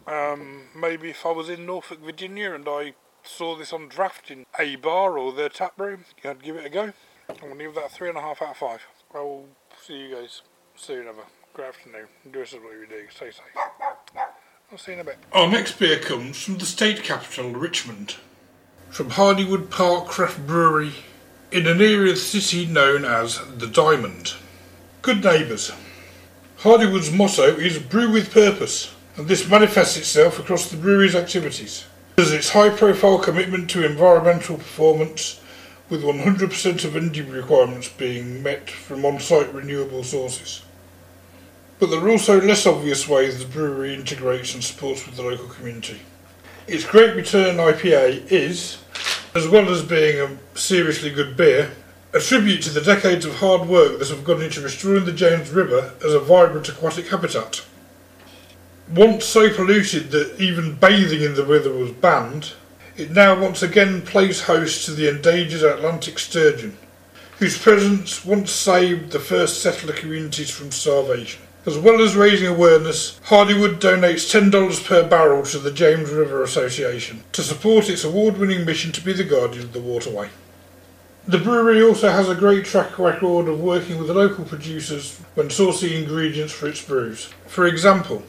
Um, maybe if I was in Norfolk, Virginia and I saw this on draft in a bar or their tap room, I'd give it a go. I'm to give that three and a half out of five. I'll see you guys soon. Have a great afternoon. Do us what you do. Stay safe. I'll see you in a bit. Our next beer comes from the state capital, Richmond. From Hardywood Park Craft Brewery in an area of the city known as the Diamond. Good neighbours. Hardywood's motto is brew with purpose, and this manifests itself across the brewery's activities. There's its high profile commitment to environmental performance, with 100% of energy requirements being met from on site renewable sources. But there are also less obvious ways the brewery integrates and supports with the local community. Its Great Return IPA is, as well as being a seriously good beer, a tribute to the decades of hard work that have gone into restoring the James River as a vibrant aquatic habitat. Once so polluted that even bathing in the river was banned, it now once again plays host to the endangered Atlantic sturgeon, whose presence once saved the first settler communities from starvation. As well as raising awareness, Hardywood donates $10 per barrel to the James River Association to support its award winning mission to be the guardian of the waterway. The brewery also has a great track record of working with local producers when sourcing ingredients for its brews. For example,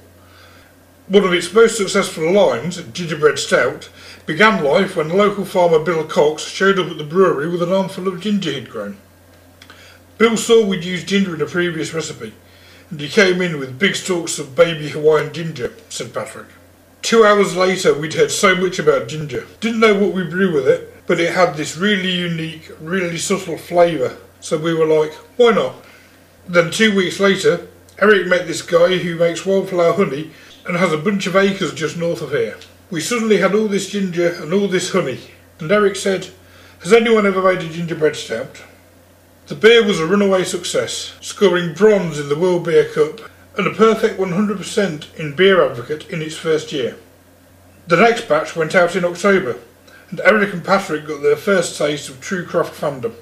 one of its most successful lines, Gingerbread Stout, began life when local farmer Bill Cox showed up at the brewery with an armful of ginger he'd grown. Bill saw we'd used ginger in a previous recipe, and he came in with big stalks of baby Hawaiian ginger, said Patrick. Two hours later, we'd heard so much about ginger. Didn't know what we'd brew with it, but it had this really unique, really subtle flavour, so we were like, why not? Then two weeks later, Eric met this guy who makes wildflower honey and has a bunch of acres just north of here. We suddenly had all this ginger and all this honey, and Eric said, Has anyone ever made a gingerbread stout? The beer was a runaway success, scoring bronze in the World Beer Cup and a perfect 100% in Beer Advocate in its first year. The next batch went out in October, and Eric and Patrick got their first taste of true craft fandom.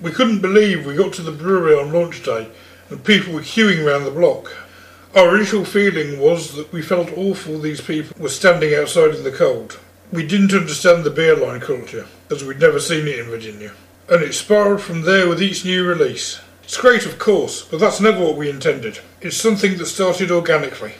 We couldn't believe we got to the brewery on launch day and people were queuing round the block. Our initial feeling was that we felt awful these people were standing outside in the cold. We didn't understand the beer line culture, as we'd never seen it in Virginia. And it spiraled from there with each new release. It's great, of course, but that's never what we intended. It's something that started organically.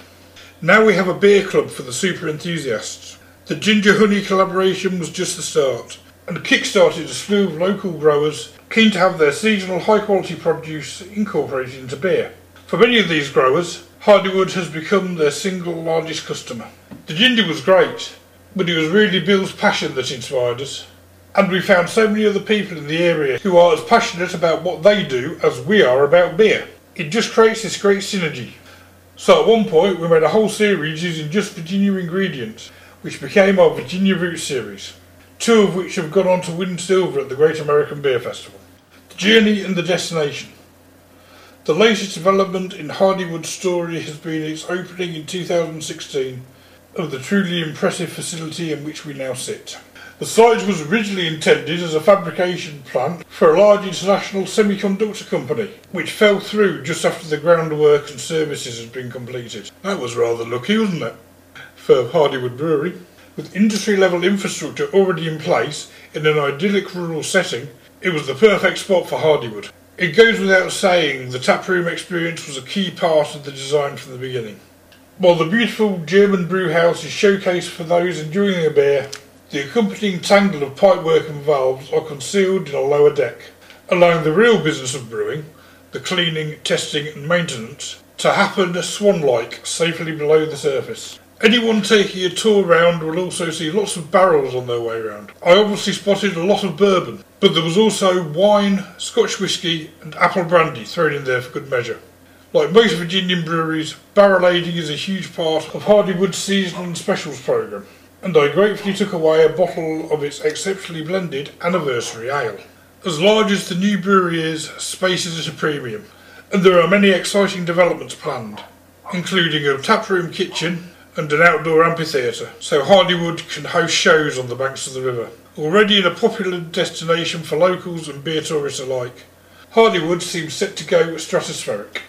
Now we have a beer club for the super enthusiasts. The Ginger Honey collaboration was just the start, and kick-started a slew of local growers keen to have their seasonal high quality produce incorporated into beer. For many of these growers, Hardywood has become their single largest customer. The ginger was great, but it was really Bill's passion that inspired us. And we found so many other people in the area who are as passionate about what they do as we are about beer. It just creates this great synergy. So at one point we made a whole series using just Virginia ingredients, which became our Virginia Roots series, two of which have gone on to win silver at the Great American Beer Festival. The journey and the destination. The latest development in Hardywood's story has been its opening in 2016 of the truly impressive facility in which we now sit. The site was originally intended as a fabrication plant for a large international semiconductor company, which fell through just after the groundwork and services had been completed. That was rather lucky, wasn't it? For Hardywood Brewery. With industry level infrastructure already in place in an idyllic rural setting, it was the perfect spot for Hardywood. It goes without saying the taproom experience was a key part of the design from the beginning. While the beautiful German brew house is showcased for those enjoying a beer, the accompanying tangle of pipework and valves are concealed in a lower deck, allowing the real business of brewing, the cleaning, testing and maintenance, to happen swan-like safely below the surface. Anyone taking a tour round will also see lots of barrels on their way round. I obviously spotted a lot of bourbon, but there was also wine, Scotch whisky, and apple brandy thrown in there for good measure. Like most Virginian breweries, barrel aging is a huge part of Hardywood's seasonal and specials programme, and I gratefully took away a bottle of its exceptionally blended anniversary ale. As large as the new brewery is, space is at a premium, and there are many exciting developments planned, including a taproom kitchen, and an outdoor amphitheatre, so Hardywood can host shows on the banks of the river. Already a popular destination for locals and beer tourists alike, Hardywood seems set to go stratospheric.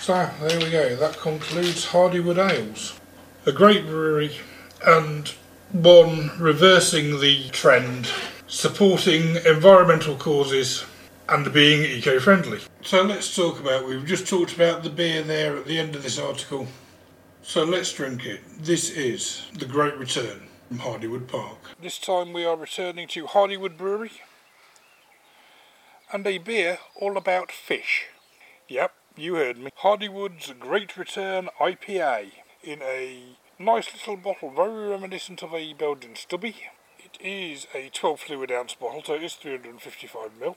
So there we go, that concludes Hardywood Ales. A great brewery and one reversing the trend, supporting environmental causes and being eco-friendly. So let's talk about, we've just talked about the beer there at the end of this article. So let's drink it. This is The Great Return from Hardywood Park. This time we are returning to Hardywood Brewery and a beer all about fish. Yep, you heard me. Hardywood's Great Return IPA in a nice little bottle, very reminiscent of a Belgian stubby. It is a 12 fluid ounce bottle, so it is 355ml.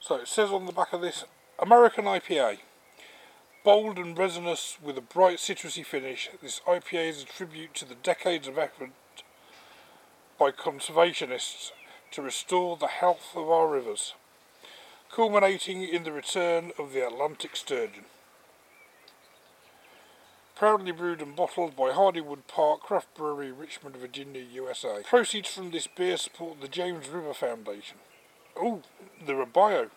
So it says on the back of this American IPA. Bold and resinous with a bright citrusy finish, this IPA is a tribute to the decades of effort by conservationists to restore the health of our rivers, culminating in the return of the Atlantic sturgeon. Proudly brewed and bottled by Hardywood Park Craft Brewery, Richmond, Virginia, USA. Proceeds from this beer support the James River Foundation. Oh, they're a bio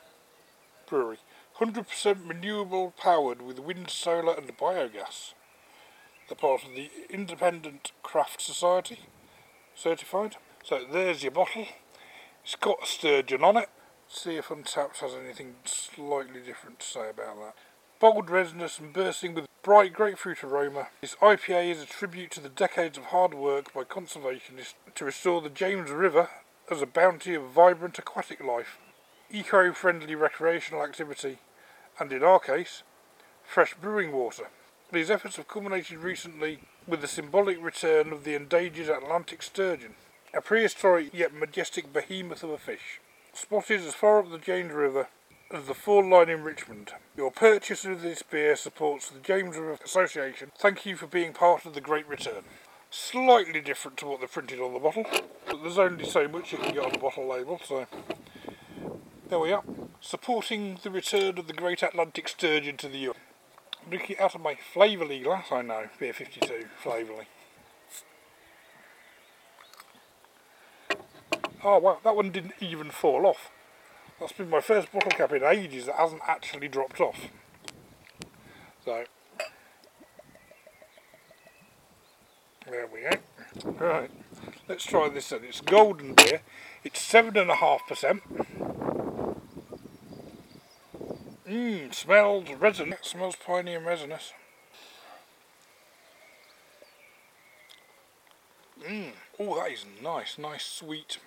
brewery. 100% renewable powered with wind, solar and biogas. They're part of the Independent Craft Society, certified. So there's your bottle. It's got sturgeon on it. See if Untappd has anything slightly different to say about that. Bold resinous and bursting with bright grapefruit aroma, this IPA is a tribute to the decades of hard work by conservationists to restore the James River as a bounty of vibrant aquatic life, eco-friendly recreational activity, and in our case, fresh brewing water. These efforts have culminated recently with the symbolic return of the endangered Atlantic sturgeon, a prehistoric yet majestic behemoth of a fish, spotted as far up the James River the Fall Line in Richmond. Your purchase of this beer supports the James River Association. Thank you for being part of the Great Return. Slightly different to what they printed on the bottle, but there's only so much you can get on the bottle label, so there we are. Supporting the return of the Great Atlantic Sturgeon to the US. Looking out of my Flavourly glass, I know, beer 52, Flavourly. Oh wow, that one didn't even fall off. That's been my first bottle cap in ages that hasn't actually dropped off. So, there we go. Right, let's try this then. It's golden beer. It's 7.5%. Mmm, smells resin. It smells piney and resinous. Mmm, oh that is nice, nice sweet.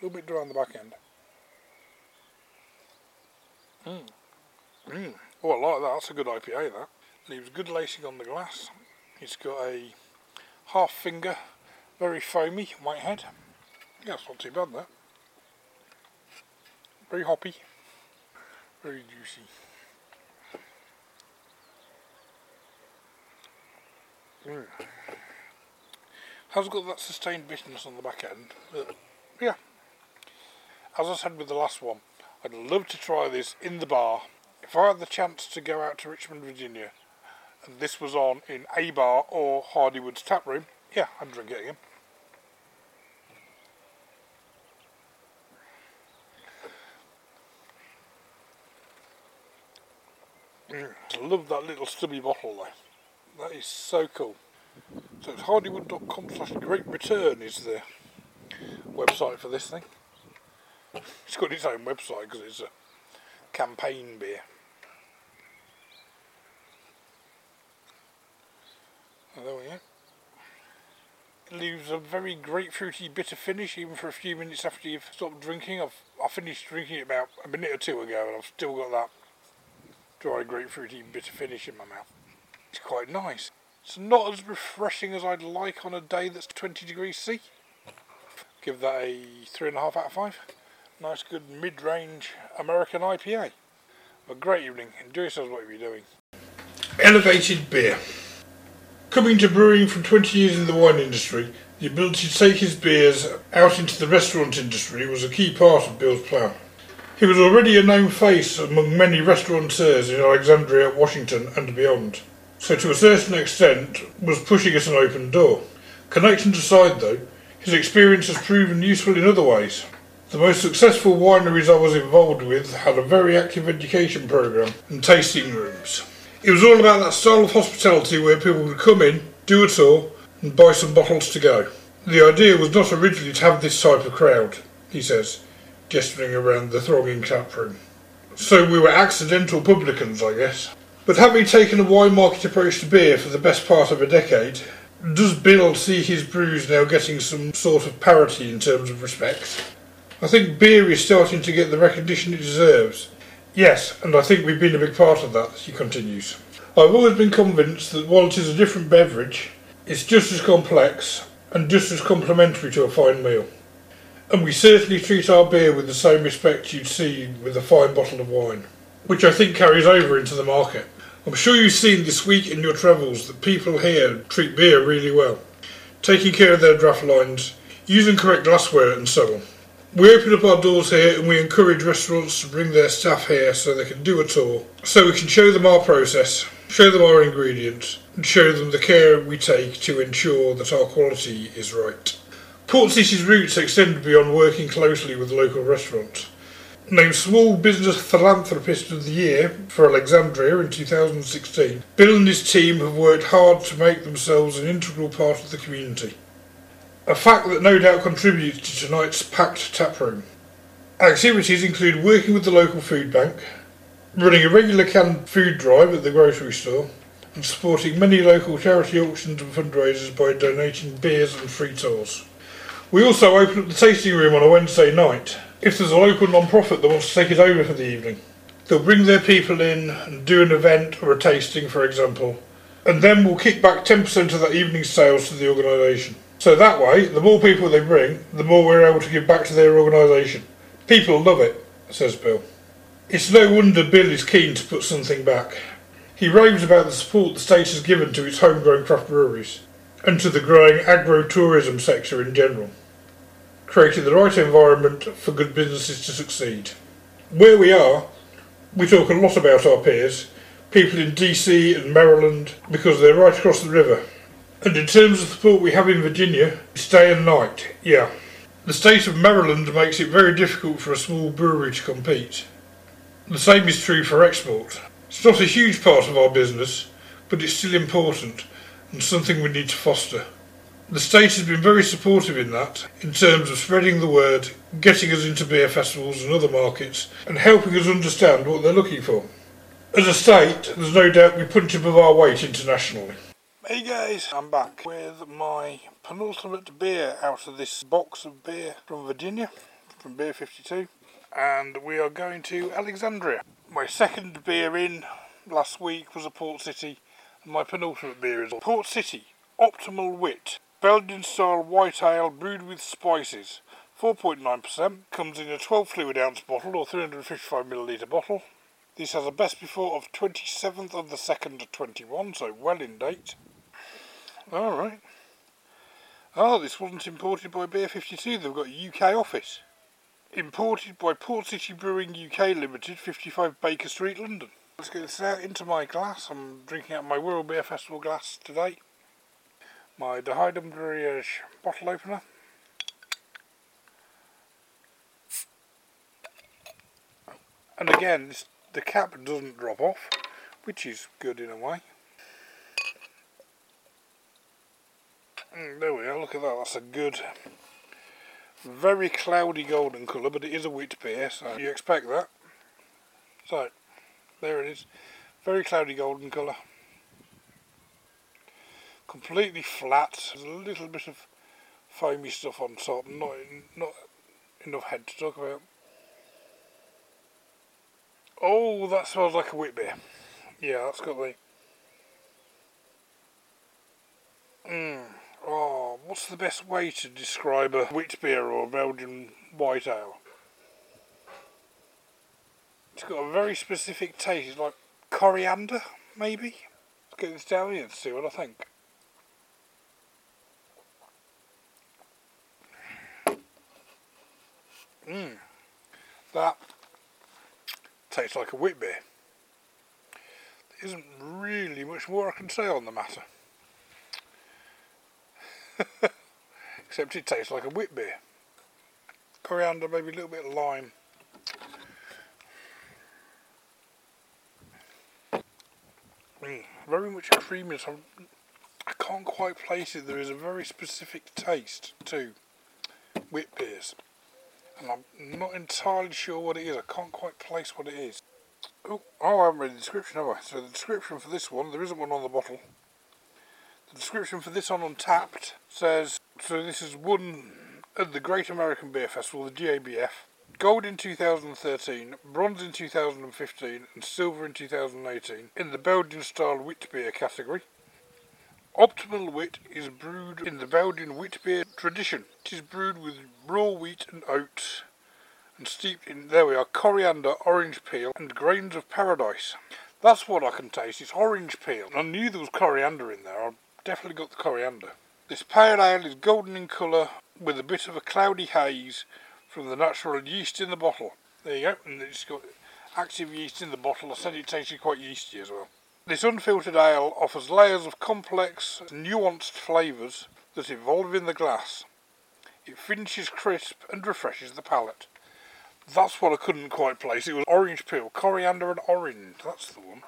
A little bit dry on the back end. Mmm. Mmm. Oh, I like that. That's a good IPA, that. Leaves good lacing on the glass. It's got a half finger, very foamy white head. Yeah, it's not too bad, that. Very hoppy. Very juicy. Mm. Has got that sustained bitterness on the back end. But yeah. As I said with the last one, I'd love to try this in the bar. If I had the chance to go out to Richmond, Virginia, and this was on in a bar or Hardywood's tap room, yeah, I'd drink it again. Mm, I love that little stubby bottle though. That is so cool. So it's hardywood.com slash great return is the website for this thing. It's got its own website because it's a campaign beer. Oh, there we go. It leaves a very grapefruity bitter finish even for a few minutes after you've stopped drinking. I've I finished drinking it about a minute or two ago and I've still got that dry grapefruity bitter finish in my mouth. It's quite nice. It's not as refreshing as I'd like on a day that's 20 degrees C. Give that a 3.5 out of 5. Nice good mid-range American IPA. A great evening. Enjoy yourselves what you're doing. Elevated beer. Coming to brewing from 20 years in the wine industry, the ability to take his beers out into the restaurant industry was a key part of Bill's plan. He was already a known face among many restaurateurs in Alexandria, Washington and beyond. so to a certain extent was pushing us an open door. Connections aside though, his experience has proven useful in other ways. The most successful wineries I was involved with had a very active education programme and tasting rooms. It was all about that style of hospitality where people would come in, do a tour, and buy some bottles to go. The idea was not originally to have this type of crowd, he says, gesturing around the thronging tap room. So we were accidental publicans, I guess. But having taken a wine market approach to beer for the best part of a decade, does Bill see his brews now getting some sort of parity in terms of respect? I think beer is starting to get the recognition it deserves. Yes, and I think we've been a big part of that, he continues. I've always been convinced that while it is a different beverage, it's just as complex and just as complementary to a fine meal. And we certainly treat our beer with the same respect you'd see with a fine bottle of wine, which I think carries over into the market. I'm sure you've seen this week in your travels that people here treat beer really well, taking care of their draft lines, using correct glassware and so on. We open up our doors here and we encourage restaurants to bring their staff here so they can do a tour, so we can show them our process, show them our ingredients, and show them the care we take to ensure that our quality is right. Port City's roots extend beyond working closely with local restaurants. Named Small Business Philanthropist of the Year for Alexandria in 2016, Bill and his team have worked hard to make themselves an integral part of the community. A fact that no doubt contributes to tonight's packed taproom. Activities include working with the local food bank, running a regular canned food drive at the grocery store, and supporting many local charity auctions and fundraisers by donating beers and free tours. We also open up the tasting room on a Wednesday night. If there's a local non-profit that wants to take it over for the evening, they'll bring their people in and do an event or a tasting, for example, and then we'll kick back 10% of that evening's sales to the organisation. So that way, the more people they bring, the more we're able to give back to their organisation. People love it, says Bill. It's no wonder Bill is keen to put something back. He raves about the support the state has given to its homegrown craft breweries and to the growing agro-tourism sector in general, creating the right environment for good businesses to succeed. Where we are, we talk a lot about our peers, people in DC and Maryland, because they're right across the river. And in terms of the support we have in Virginia, it's day and night, yeah. The state of Maryland makes it very difficult for a small brewery to compete. The same is true for export. It's not a huge part of our business, but it's still important and something we need to foster. The state has been very supportive in that, in terms of spreading the word, getting us into beer festivals and other markets, and helping us understand what they're looking for. As a state, there's no doubt we punch above our weight internationally. Hey guys, I'm back with my penultimate beer out of this box of beer from Virginia, from Beer 52, and we are going to Alexandria. My second beer in last week was a Port City and my penultimate beer is Port City Optimal Wit Belgian style white ale brewed with spices. 4.9% comes in a 12 fluid ounce bottle or 355 milliliter bottle. This has a best before of 27th of the 2nd of 21, so well in date. Alright. Oh, this wasn't imported by Beer 52, they've got a UK office. Imported by Port City Brewing UK Limited, 55 Baker Street, London. Let's get this out into my glass. I'm drinking out my Wirral Beer Festival glass today. My De Brewery bottle opener. And again, the cap doesn't drop off, which is good in a way. Mm, there we are, look at that, that's a good, very cloudy golden colour, but it is a wheat beer, so you expect that. So, there it is. Very cloudy golden colour. Completely flat. There's a little bit of foamy stuff on top. Not, not enough head to talk about. Oh, that smells like a wheat beer. Yeah, that's got the... Mmm. Oh, what's the best way to describe a wheat beer or a Belgian white ale? It's got a very specific taste. It's like coriander, maybe. Let's get this down here and see what I think. Mmm. That tastes like a wheat beer. There isn't really much more I can say on the matter. [laughs] Except it tastes like a wheat beer. Coriander, maybe a little bit of lime. Mm, very much creaminess. I'm, I can't quite place it. There is a very specific taste to wheat beers. And I'm not entirely sure what it is. I can't quite place what it is. Oh, oh I haven't read the description, have I? So the description for this one, there isn't one on the bottle. The description for this on Untappd says, so this is one at the Great American Beer Festival, the GABF. Gold in 2013, bronze in 2015 and silver in 2018 in the Belgian style wheat beer category. Optimal wit is brewed in the Belgian wheat beer tradition. It is brewed with raw wheat and oats and steeped in, there we are, coriander, orange peel and grains of paradise. That's what I can taste, it's orange peel. I knew there was coriander in there, I definitely got the coriander. This pale ale is golden in colour with a bit of a cloudy haze from the natural yeast in the bottle. There you go, and it's got active yeast in the bottle. I said it tasted quite yeasty as well. This unfiltered ale offers layers of complex, nuanced flavours that evolve in the glass. It finishes crisp and refreshes the palate. That's what I couldn't quite place. It was orange peel, coriander and orange. That's the one.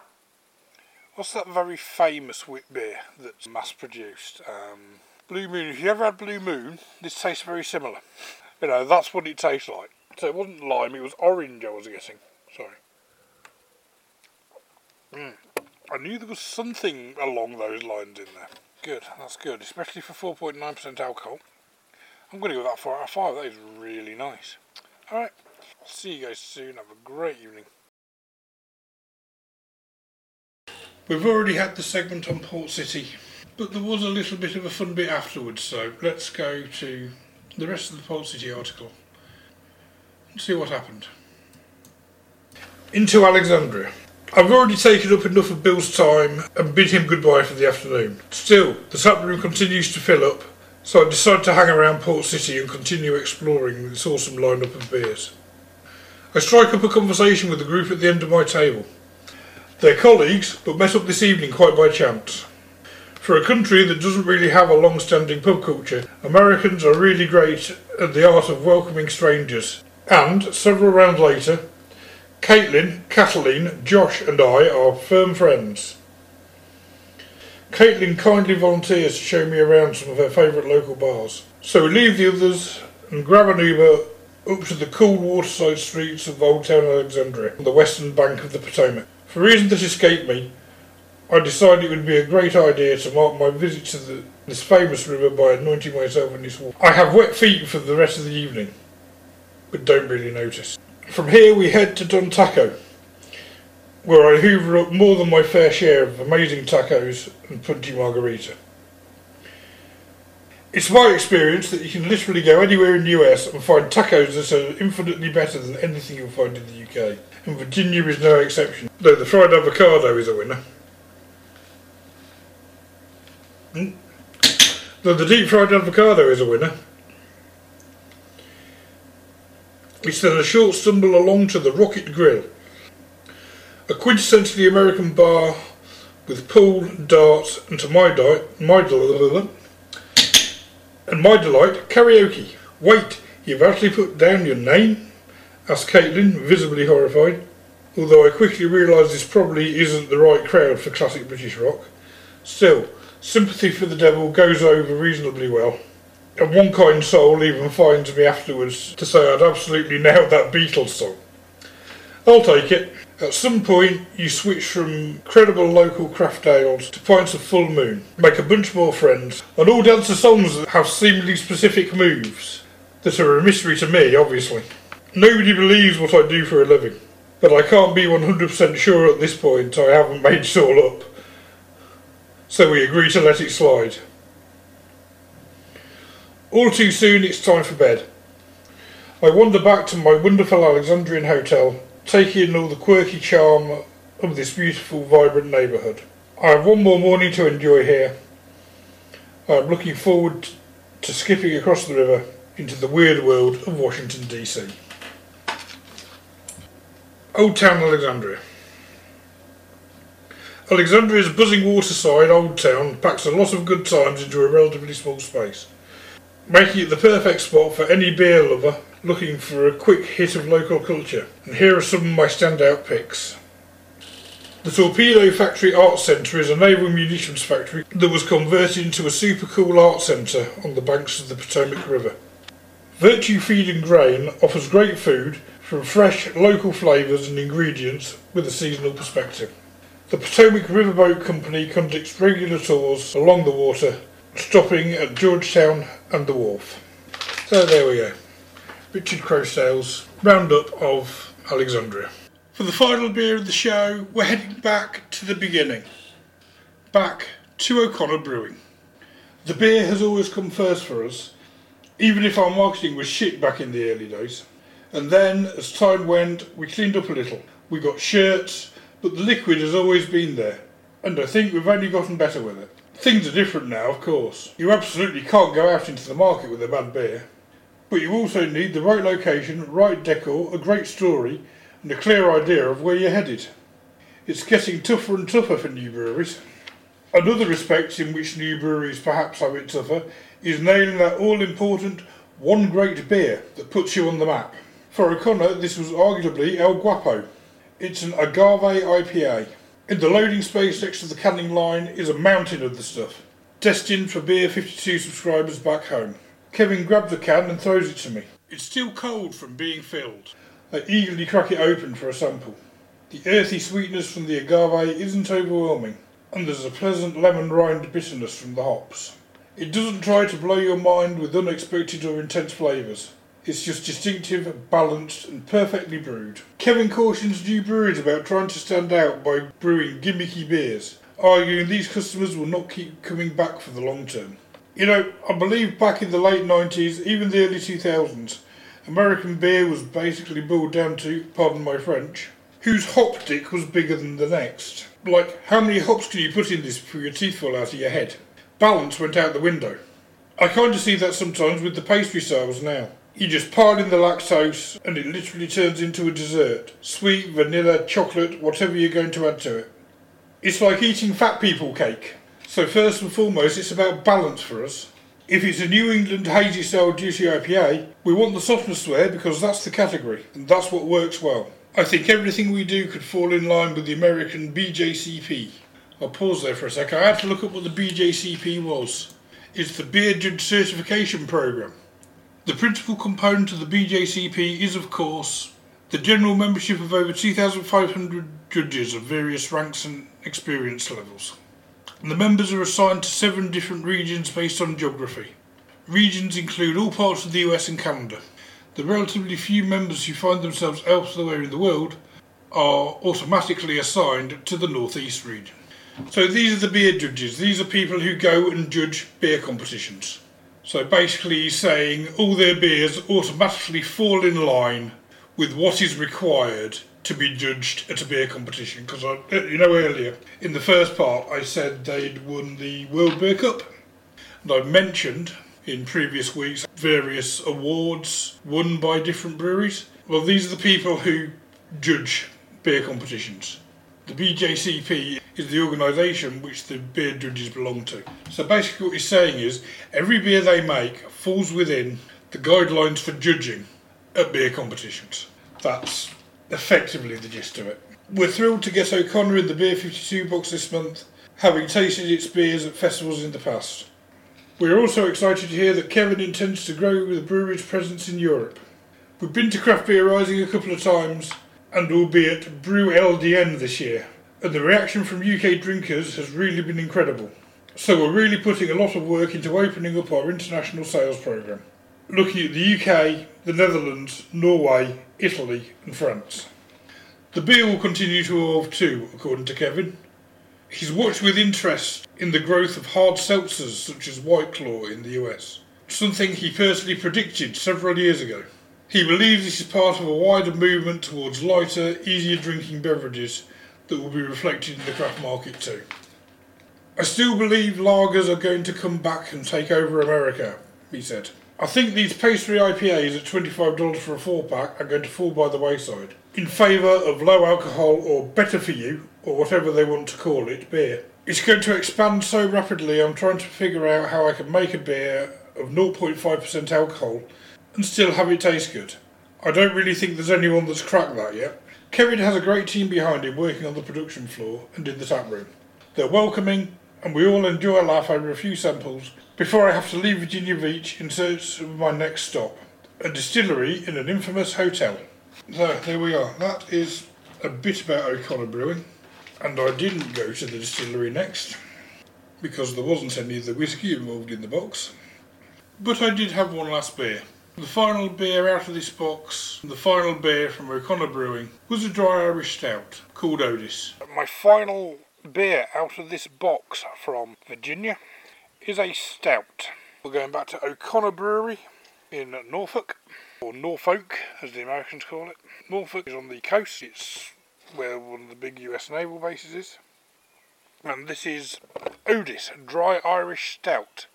What's that very famous wheat beer that's mass produced? Um, Blue Moon. If you ever had Blue Moon, this tastes very similar. You know, that's what it tastes like. So it wasn't lime, it was orange I was guessing. Sorry. Mm. I knew there was something along those lines in there. Good, that's good, especially for 4.9% alcohol. I'm going to give that 4 out of 5, that is really nice. Alright, see you guys soon, have a great evening. We've already had the segment on Port City, but there was a little bit of a fun bit afterwards, so let's go to the rest of the Port City article and see what happened. Into Alexandria. I've already taken up enough of Bill's time and bid him goodbye for the afternoon. Still, the tap room continues to fill up, so I decide to hang around Port City and continue exploring this awesome lineup of beers. I strike up a conversation with the group at the end of my table. They're colleagues, but met up this evening quite by chance. For a country that doesn't really have a long standing pub culture, Americans are really great at the art of welcoming strangers. And, several rounds later, Caitlin, Kathleen, Josh, and I are firm friends. Caitlin kindly volunteers to show me around some of her favourite local bars. So we leave the others and grab an Uber up to the cool waterside streets of Old Town Alexandria on the western bank of the Potomac. For reasons that escape me, I decided it would be a great idea to mark my visit to the, this famous river by anointing myself in this water. I have wet feet for the rest of the evening, but don't really notice. From here we head to Don Taco, where I hoover up more than my fair share of amazing tacos and punty margarita. It's my experience that you can literally go anywhere in the US and find tacos that are infinitely better than anything you'll find in the UK, and Virginia is no exception, though the fried avocado is a winner. Hmm? Though the deep fried avocado is a winner, It's then a short stumble along to the Rock It Grill, a quintessentially American bar with pool, darts, and to my delight, my delight, and my delight, karaoke. Wait, you've actually put down your name? Asked Caitlin, visibly horrified. Although I quickly realised this probably isn't the right crowd for classic British rock. Still, sympathy for the devil goes over reasonably well. And one kind soul even finds me afterwards to say I'd absolutely nailed that Beatles song. I'll take it. At some point, you switch from credible local craft ales to pints of full moon, make a bunch more friends, and all dance to songs that have seemingly specific moves that are a mystery to me, obviously. Nobody believes what I do for a living, but I can't be 100% sure at this point I haven't made it all up. So we agree to let it slide. All too soon, it's time for bed. I wander back to my wonderful Alexandrian hotel, taking in all the quirky charm of this beautiful, vibrant neighbourhood. I have one more morning to enjoy here. I am looking forward to skipping across the river into the weird world of Washington, D.C. Old Town Alexandria. Alexandria's buzzing waterside old town packs a lot of good times into a relatively small space, making it the perfect spot for any beer lover looking for a quick hit of local culture. And here are some of my standout picks. The Torpedo Factory Arts Centre is a naval munitions factory that was converted into a super cool art centre on the banks of the Potomac River. Virtue Feed and Grain offers great food from fresh local flavours and ingredients with a seasonal perspective. The Potomac Riverboat Company conducts regular tours along the water, stopping at Georgetown and the wharf. So there we go. Richard Croasdale's roundup of Alexandria. For the final beer of the show, we're heading back to the beginning. Back to O'Connor Brewing. The beer has always come first for us, even if our marketing was shit back in the early days. And then, as time went, we cleaned up a little. We got shirts, but the liquid has always been there, and I think we've only gotten better with it. Things are different now, of course. You absolutely can't go out into the market with a bad beer, but you also need the right location, right decor, a great story, and a clear idea of where you're headed. It's getting tougher and tougher for new breweries. Another respect in which new breweries perhaps have it tougher is nailing that all important one great beer that puts you on the map. For O'Connor, this was arguably El Guapo, it's an agave IPA. In the loading space next to the canning line is a mountain of the stuff, destined for Beer 52 subscribers back home. Kevin grabs the can and throws it to me. It's still cold from being filled. I eagerly crack it open for a sample. The earthy sweetness from the agave isn't overwhelming, and there's a pleasant lemon rind bitterness from the hops. It doesn't try to blow your mind with unexpected or intense flavours. It's just distinctive, balanced, and perfectly brewed. Kevin cautions new breweries about trying to stand out by brewing gimmicky beers, arguing these customers will not keep coming back for the long term. You know, I believe back in the late 90s, even the early 2000s, American beer was basically boiled down to, pardon my French, whose hop dick was bigger than the next. Like, how many hops can you put in this before your teeth fall out of your head? Balance went out the window. I kind of see that sometimes with the pastry sales now. You just pile in the lactose and it literally turns into a dessert. Sweet, vanilla, chocolate, whatever you're going to add to it. It's like eating fat people cake. So first and foremost, it's about balance for us. If it's a New England hazy style juicy IPA, we want the softness there because that's the category and that's what works well. I think everything we do could fall in line with the American BJCP. I'll pause there for a sec. I had to look up what the BJCP was. It's the Beer Judge Certification Program. The principal component of the BJCP is, of course, the general membership of over 2,500 judges of various ranks and experience levels. And the members are assigned to seven different regions based on geography. Regions include all parts of the US and Canada. The relatively few members who find themselves elsewhere in the world are automatically assigned to the Northeast region. So these are the beer judges. These are people who go and judge beer competitions. So basically, he's saying all their beers automatically fall in line with what is required to be judged at a beer competition. Because uh, you know earlier in the first part, I said they'd won the World Beer Cup, and I mentioned in previous weeks various awards won by different breweries. Well, these are the people who judge beer competitions. The BJCP is the organisation which the beer judges belong to. So basically, what he's saying is every beer they make falls within the guidelines for judging at beer competitions. That's effectively the gist of it. We're thrilled to get O'Connor in the Beer 52 box this month, having tasted its beers at festivals in the past. We are also excited to hear that Kevin intends to grow the brewery's presence in Europe. We've been to Craft Beer Rising a couple of times and will be at Brew LDN this year. And the reaction from UK drinkers has really been incredible. So we're really putting a lot of work into opening up our international sales programme, looking at the UK, the Netherlands, Norway, Italy, and France. The beer will continue to evolve too, according to Kevin. He's watched with interest in the growth of hard seltzers such as White Claw in the US, something he personally predicted several years ago. He believes this is part of a wider movement towards lighter, easier drinking beverages that will be reflected in the craft market too. I still believe lagers are going to come back and take over America, he said. I think these pastry IPAs at $25 for a four pack are going to fall by the wayside in favour of low alcohol or better for you, or whatever they want to call it, beer. It's going to expand so rapidly, I'm trying to figure out how I can make a beer of 0.5% alcohol and still have it taste good. I don't really think there's anyone that's cracked that yet. Kevin has a great team behind him working on the production floor and in the tap room. They're welcoming, and we all enjoy a laugh over a few samples before I have to leave Virginia Beach in search of my next stop, a distillery in an infamous hotel. So there we are. That is a bit about O'Connor Brewing, and I didn't go to the distillery next because there wasn't any of the whiskey involved in the box. But I did have one last beer. The final beer out of this box, the final beer from O'Connor Brewing, was a dry Irish stout called ODIS. My final beer out of this box from Virginia is a stout. We're going back to O'Connor Brewery in Norfolk, or Norfolk as the Americans call it. Norfolk is on the coast, it's where one of the big US naval bases is. And this is ODIS Dry Irish Stout,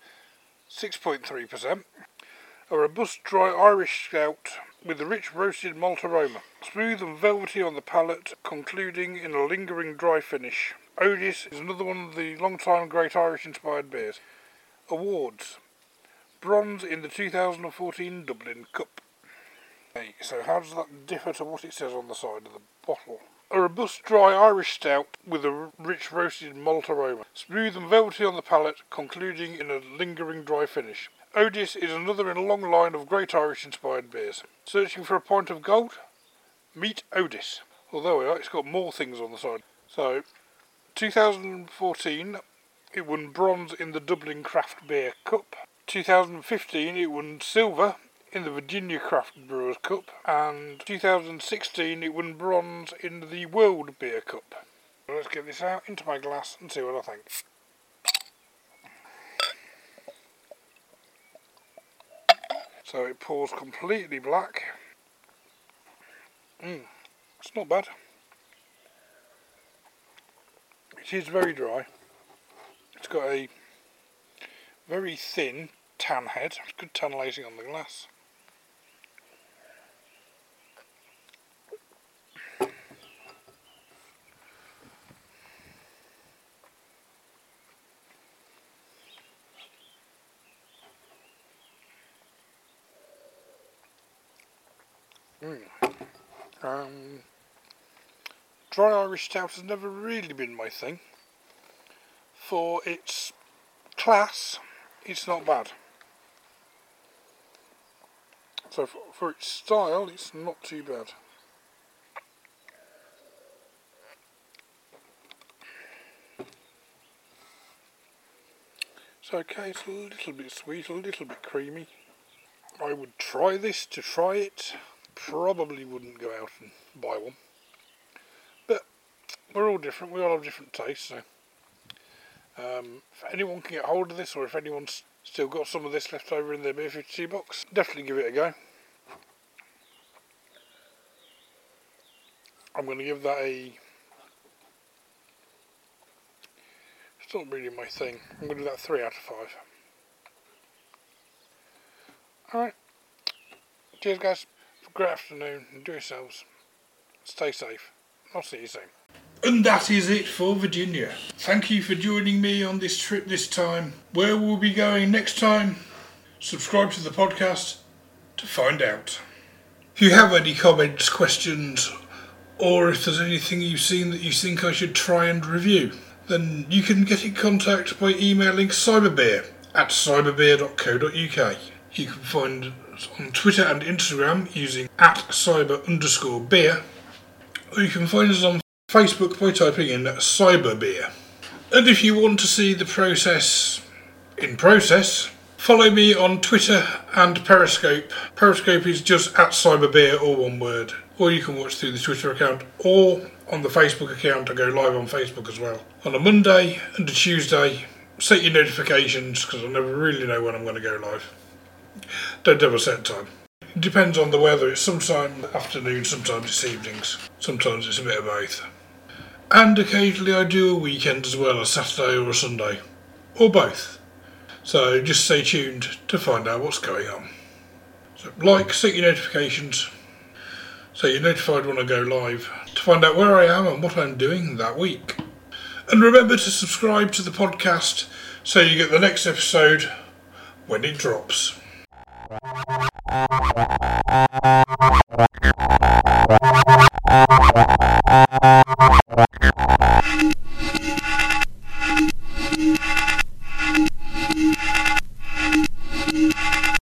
6.3%. A robust dry Irish stout with a rich roasted malt aroma, smooth and velvety on the palate, concluding in a lingering dry finish. ODIS is another one of the long-time great Irish inspired beers. Awards. Bronze in the 2014 Dublin Cup. Okay, so how does that differ to what it says on the side of the bottle? A robust dry Irish stout with a rich roasted malt aroma. Smooth and velvety on the palate, concluding in a lingering dry finish. ODIS is another in a long line of great Irish inspired beers. Searching for a pint of gold? Meet ODIS. Although it's got more things on the side. So, 2014 it won bronze in the Dublin Craft Beer Cup. 2015 it won silver in the Virginia Craft Brewers Cup. And 2016 it won bronze in the World Beer Cup. Let's get this out into my glass and see what I think. So it pours completely black. Mm, it's not bad. It is very dry. It's got a very thin tan head, good tan lacing on the glass. Dry Irish stout has never really been my thing for its class, it's not bad. So for, for its style, it's not too bad. It's okay, it's a little bit sweet, a little bit creamy. I would try this to try it. Probably wouldn't go out and buy one. We're all different, we all have different tastes, so um, if anyone can get hold of this, or if anyone's still got some of this left over in their Beer 52 box, definitely give it a go. I'm going to give that a. It's not really my thing. I'm going to do that 3 out of 5. Alright. Cheers, guys. Have a great afternoon. Enjoy yourselves. Stay safe. I'll see you soon. And that is it for Virginia. Thank you for joining me on this trip this time. Where we'll be going next time? Subscribe to the podcast to find out. If you have any comments, questions, or if there's anything you've seen that you think I should try and review, then you can get in contact by emailing cyberbeer at cyberbeer.co.uk. You can find us on Twitter and Instagram using at cyber underscore beer, or you can find us on Facebook by typing in cyber cyberbeer. And if you want to see the process in process, follow me on Twitter and Periscope. Periscope is just at cyber cyberbeer or one word. Or you can watch through the Twitter account or on the Facebook account. I go live on Facebook as well. On a Monday and a Tuesday, set your notifications because I never really know when I'm going to go live. Don't have a set time. It depends on the weather. It's sometimes afternoon, sometimes it's evenings, sometimes it's a bit of both and occasionally I do a weekend as well, a Saturday or a Sunday, or both. So just stay tuned to find out what's going on. So like, set your notifications so you're notified when I go live to find out where I am and what I'm doing that week. And remember to subscribe to the podcast so you get the next episode when it drops.